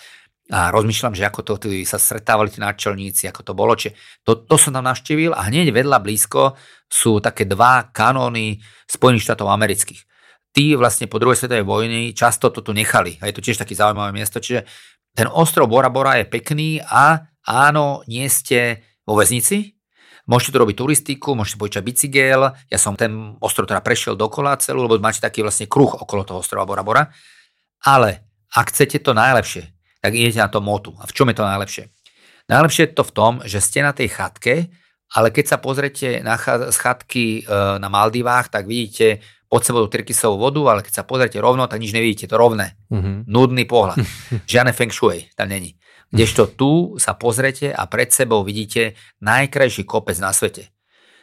a rozmýšľam, že ako to tí sa stretávali tí náčelníci, ako to bolo. Čiže to, to som tam navštívil a hneď vedľa blízko sú také dva kanóny Spojených štátov amerických. Tí vlastne po druhej svetovej vojny často to tu nechali. A je to tiež také zaujímavé miesto. Čiže ten ostrov Bora Bora je pekný a áno, nie ste vo väznici, Môžete tu robiť turistiku, môžete počať bicykel. Ja som ten ostrov teda prešiel dokola celú, lebo máte taký vlastne kruh okolo toho ostrova Bora Bora. Ale ak chcete to najlepšie, tak idete na to motu. A v čom je to najlepšie? Najlepšie je to v tom, že ste na tej chatke, ale keď sa pozrete na z chatky e, na Maldivách, tak vidíte pod sebou tyrkysovú vodu, ale keď sa pozrete rovno, tak nič nevidíte, to rovné. Mm-hmm. Nudný pohľad. Žiadne feng shui tam není. Kdežto tu sa pozrete a pred sebou vidíte najkrajší kopec na svete.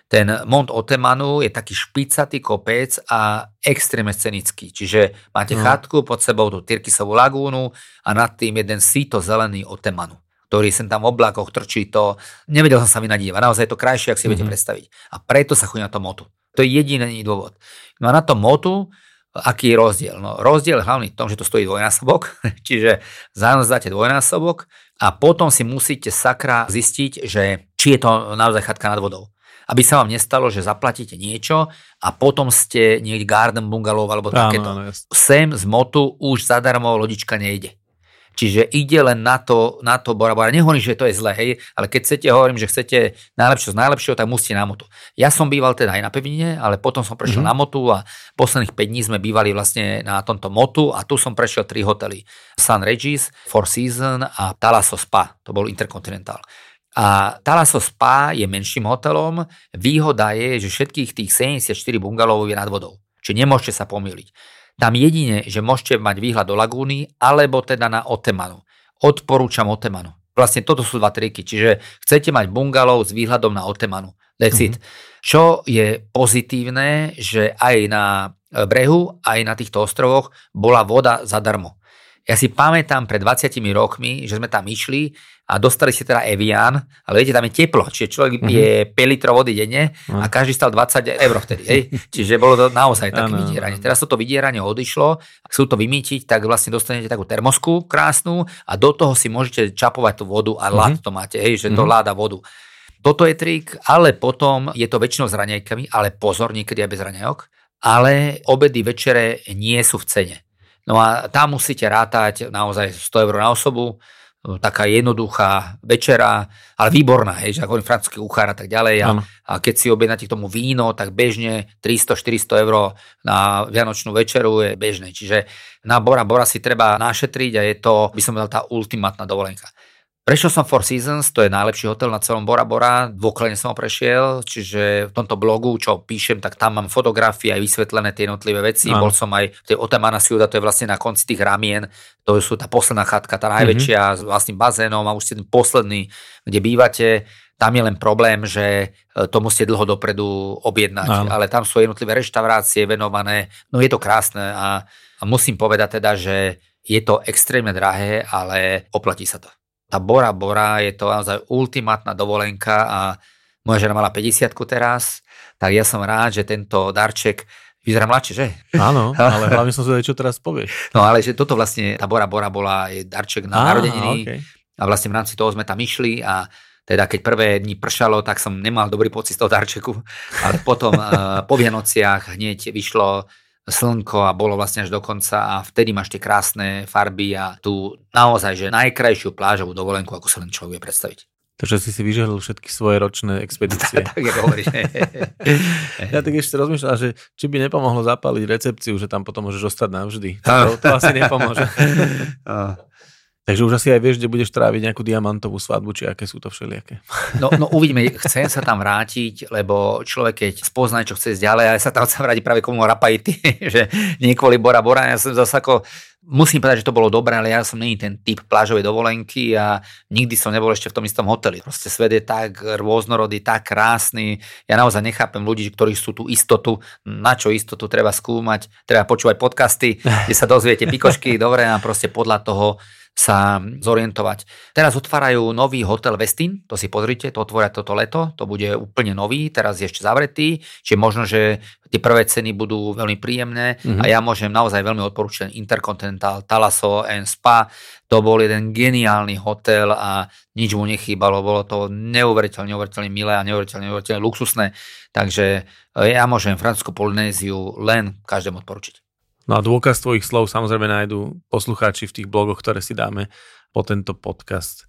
Ten Mont Otemanu je taký špicatý kopec a extrémne scenický. Čiže máte no. chatku, pod sebou tú Tyrkisovú lagúnu a nad tým jeden síto zelený Otemanu ktorý sem tam v oblakoch trčí to. Nevedel som sa vynadívať. Naozaj je to krajšie, ak si mm-hmm. viete mhm. predstaviť. A preto sa chodí na to motu. To je jediný dôvod. No a na tom motu, aký je rozdiel? No, rozdiel je hlavný v tom, že to stojí dvojnásobok, čiže zájom dvojnásobok a potom si musíte sakra zistiť, že či je to naozaj chatka nad vodou aby sa vám nestalo, že zaplatíte niečo a potom ste niekde garden bungalow alebo takéto. Áno, áno, Sem z motu už zadarmo lodička nejde. Čiže ide len na to, na to Bora Bora. Nehovorím, že to je zlé, hej, ale keď chcete, hovorím, že chcete najlepšie z najlepšieho, tak musíte na motu. Ja som býval teda aj na pevnine, ale potom som prešiel mm-hmm. na motu a posledných 5 dní sme bývali vlastne na tomto motu a tu som prešiel tri hotely. Sun Regis, Four Seasons a Talasso Spa, to bol Intercontinental. A Talasso Spa je menším hotelom. Výhoda je, že všetkých tých 74 bungalovov je nad vodou. Čiže nemôžete sa pomýliť. Tam jedine, že môžete mať výhľad do lagúny, alebo teda na Otemanu. Odporúčam Otemanu. Vlastne toto sú dva triky. Čiže chcete mať bungalov s výhľadom na Otemanu. That's mm-hmm. it. Čo je pozitívne, že aj na brehu, aj na týchto ostrovoch bola voda zadarmo. Ja si pamätám pred 20 rokmi, že sme tam išli a dostali si teda Evian, ale viete, tam je teplo, čiže človek pije uh-huh. 5 litrov vody denne a každý stal 20 eur vtedy. Hej? Čiže bolo to naozaj také ano, vydieranie. Teraz toto vydieranie odišlo, ak chcú to vymýtiť, tak vlastne dostanete takú termosku krásnu a do toho si môžete čapovať tú vodu a uh-huh. to máte, hej, že to uh-huh. láda vodu. Toto je trik, ale potom je to väčšinou s raňajkami, ale pozor, niekedy aj bez raňajok, ale obedy, večere nie sú v cene. No a tam musíte rátať naozaj 100 eur na osobu, taká jednoduchá večera, ale výborná, hej, že ako francúzsky kuchár a tak ďalej. A, a keď si objednáte k tomu víno, tak bežne 300-400 eur na vianočnú večeru je bežné. Čiže na Bora Bora si treba našetriť a je to, by som povedal, tá ultimátna dovolenka. Prešiel som Four Seasons, to je najlepší hotel na celom Bora Bora, dôkladne som ho prešiel, čiže v tomto blogu, čo píšem, tak tam mám fotografie aj vysvetlené tie jednotlivé veci. Bol som aj v tej Otamana Siuda, to je vlastne na konci tých ramien, to sú tá posledná chatka, tá najväčšia mm-hmm. s vlastným bazénom a už ste ten posledný, kde bývate. Tam je len problém, že e, to musíte dlho dopredu objednať, Áno. ale tam sú jednotlivé reštaurácie venované, no je to krásne a, a musím povedať teda, že je to extrémne drahé, ale oplatí sa to tá Bora Bora je to naozaj ultimátna dovolenka a moja žena mala 50 teraz, tak ja som rád, že tento darček vyzerá mladšie, že? Áno, ale hlavne som zvedal, čo teraz povieš. No ale že toto vlastne, tá Bora Bora bola je darček na narodeniny okay. a vlastne v rámci toho sme tam išli a teda keď prvé dni pršalo, tak som nemal dobrý pocit z toho darčeku, ale potom po Vianociach hneď vyšlo slnko a bolo vlastne až do konca a vtedy máš tie krásne farby a tu naozaj, že najkrajšiu plážovú dovolenku, ako sa len človek vie predstaviť. Takže si si vyželil všetky svoje ročné expedície. tak, tak hovoríš. ja tak ešte rozmýšľam, že či by nepomohlo zapáliť recepciu, že tam potom môžeš ostať navždy. To, to asi nepomôže. Takže už asi aj vieš, kde budeš tráviť nejakú diamantovú svadbu, či aké sú to všelijaké. No, no uvidíme, chcem sa tam vrátiť, lebo človek keď spozná, čo chce ísť ďalej, ale sa tam chcem vrátiť práve komu rapajty, že nie kvôli Bora Bora, ja som zase ako musím povedať, že to bolo dobré, ale ja som není ten typ plážovej dovolenky a nikdy som nebol ešte v tom istom hoteli. Proste svet je tak rôznorodý, tak krásny. Ja naozaj nechápem ľudí, ktorí sú tú istotu, na čo istotu treba skúmať, treba počúvať podcasty, kde sa dozviete pikošky, dobre, a proste podľa toho sa zorientovať. Teraz otvárajú nový hotel Westin, to si pozrite, to otvoria toto leto, to bude úplne nový, teraz je ešte zavretý, čiže možno, že tie prvé ceny budú veľmi príjemné mm-hmm. a ja môžem naozaj veľmi odporúčať Intercontinental, Talasso and Spa, to bol jeden geniálny hotel a nič mu nechýbalo, bolo to neuveriteľne, neuveriteľne milé a neuveriteľne, neuveriteľne luxusné, takže ja môžem Francúzsku Polynéziu len každému odporučiť. No a dôkaz tvojich slov samozrejme nájdú poslucháči v tých blogoch, ktoré si dáme po tento podcast.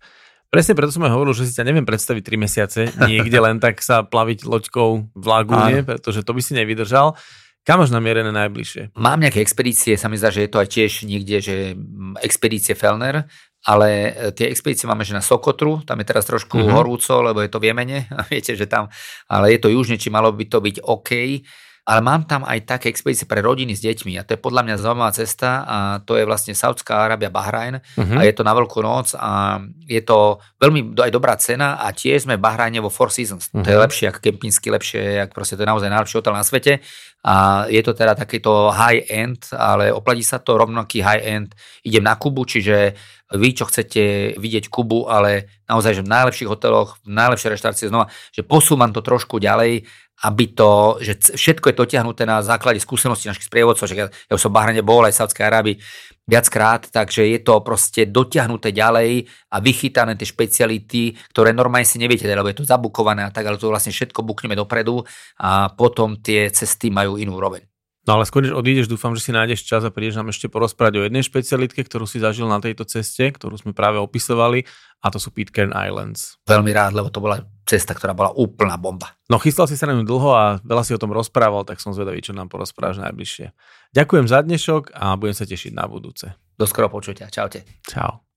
Presne preto som aj hovoril, že si ťa neviem predstaviť 3 mesiace niekde len tak sa plaviť loďkou v lagúne, pretože to by si nevydržal. Kam máš namierené najbližšie? Mám nejaké expedície, sa mi zdá, že je to aj tiež niekde, že expedície Felner, ale e, tie expedície máme že na Sokotru, tam je teraz trošku uh-huh. horúco, lebo je to v Jemene, a viete, že tam, ale je to južne, či malo by to byť OK ale mám tam aj také expedície pre rodiny s deťmi a to je podľa mňa zaujímavá cesta a to je vlastne Saudská Arábia, Bahrajn uh-huh. a je to na Veľkú noc a je to veľmi aj dobrá cena a tiež sme v Bahrajne vo Four Seasons. Uh-huh. To je mhm. lepšie ako kempinsky, lepšie, ako proste to je naozaj najlepší hotel na svete a je to teda takýto high-end, ale oplatí sa to rovnaký high-end. Idem na Kubu, čiže vy, čo chcete vidieť Kubu, ale naozaj, že v najlepších hoteloch, v najlepšej reštaurácii znova, že posúvam to trošku ďalej aby to, že všetko je dotiahnuté na základe skúseností našich sprievodcov, že ja, ja už som v Bahrane bol aj v Saudskej Arábii viackrát, takže je to proste dotiahnuté ďalej a vychytané tie špeciality, ktoré normálne si neviete, lebo je to zabukované a tak, ale to vlastne všetko bukneme dopredu a potom tie cesty majú inú roveň. No ale skôr, než odídeš, dúfam, že si nájdeš čas a prídeš nám ešte porozprávať o jednej špecialitke, ktorú si zažil na tejto ceste, ktorú sme práve opisovali, a to sú Pitcairn Islands. Veľmi rád, lebo to bola cesta, ktorá bola úplná bomba. No chystal si sa na ňu dlho a veľa si o tom rozprával, tak som zvedavý, čo nám porozprávaš najbližšie. Ďakujem za dnešok a budem sa tešiť na budúce. Do skoro počutia. Čaute. Čau.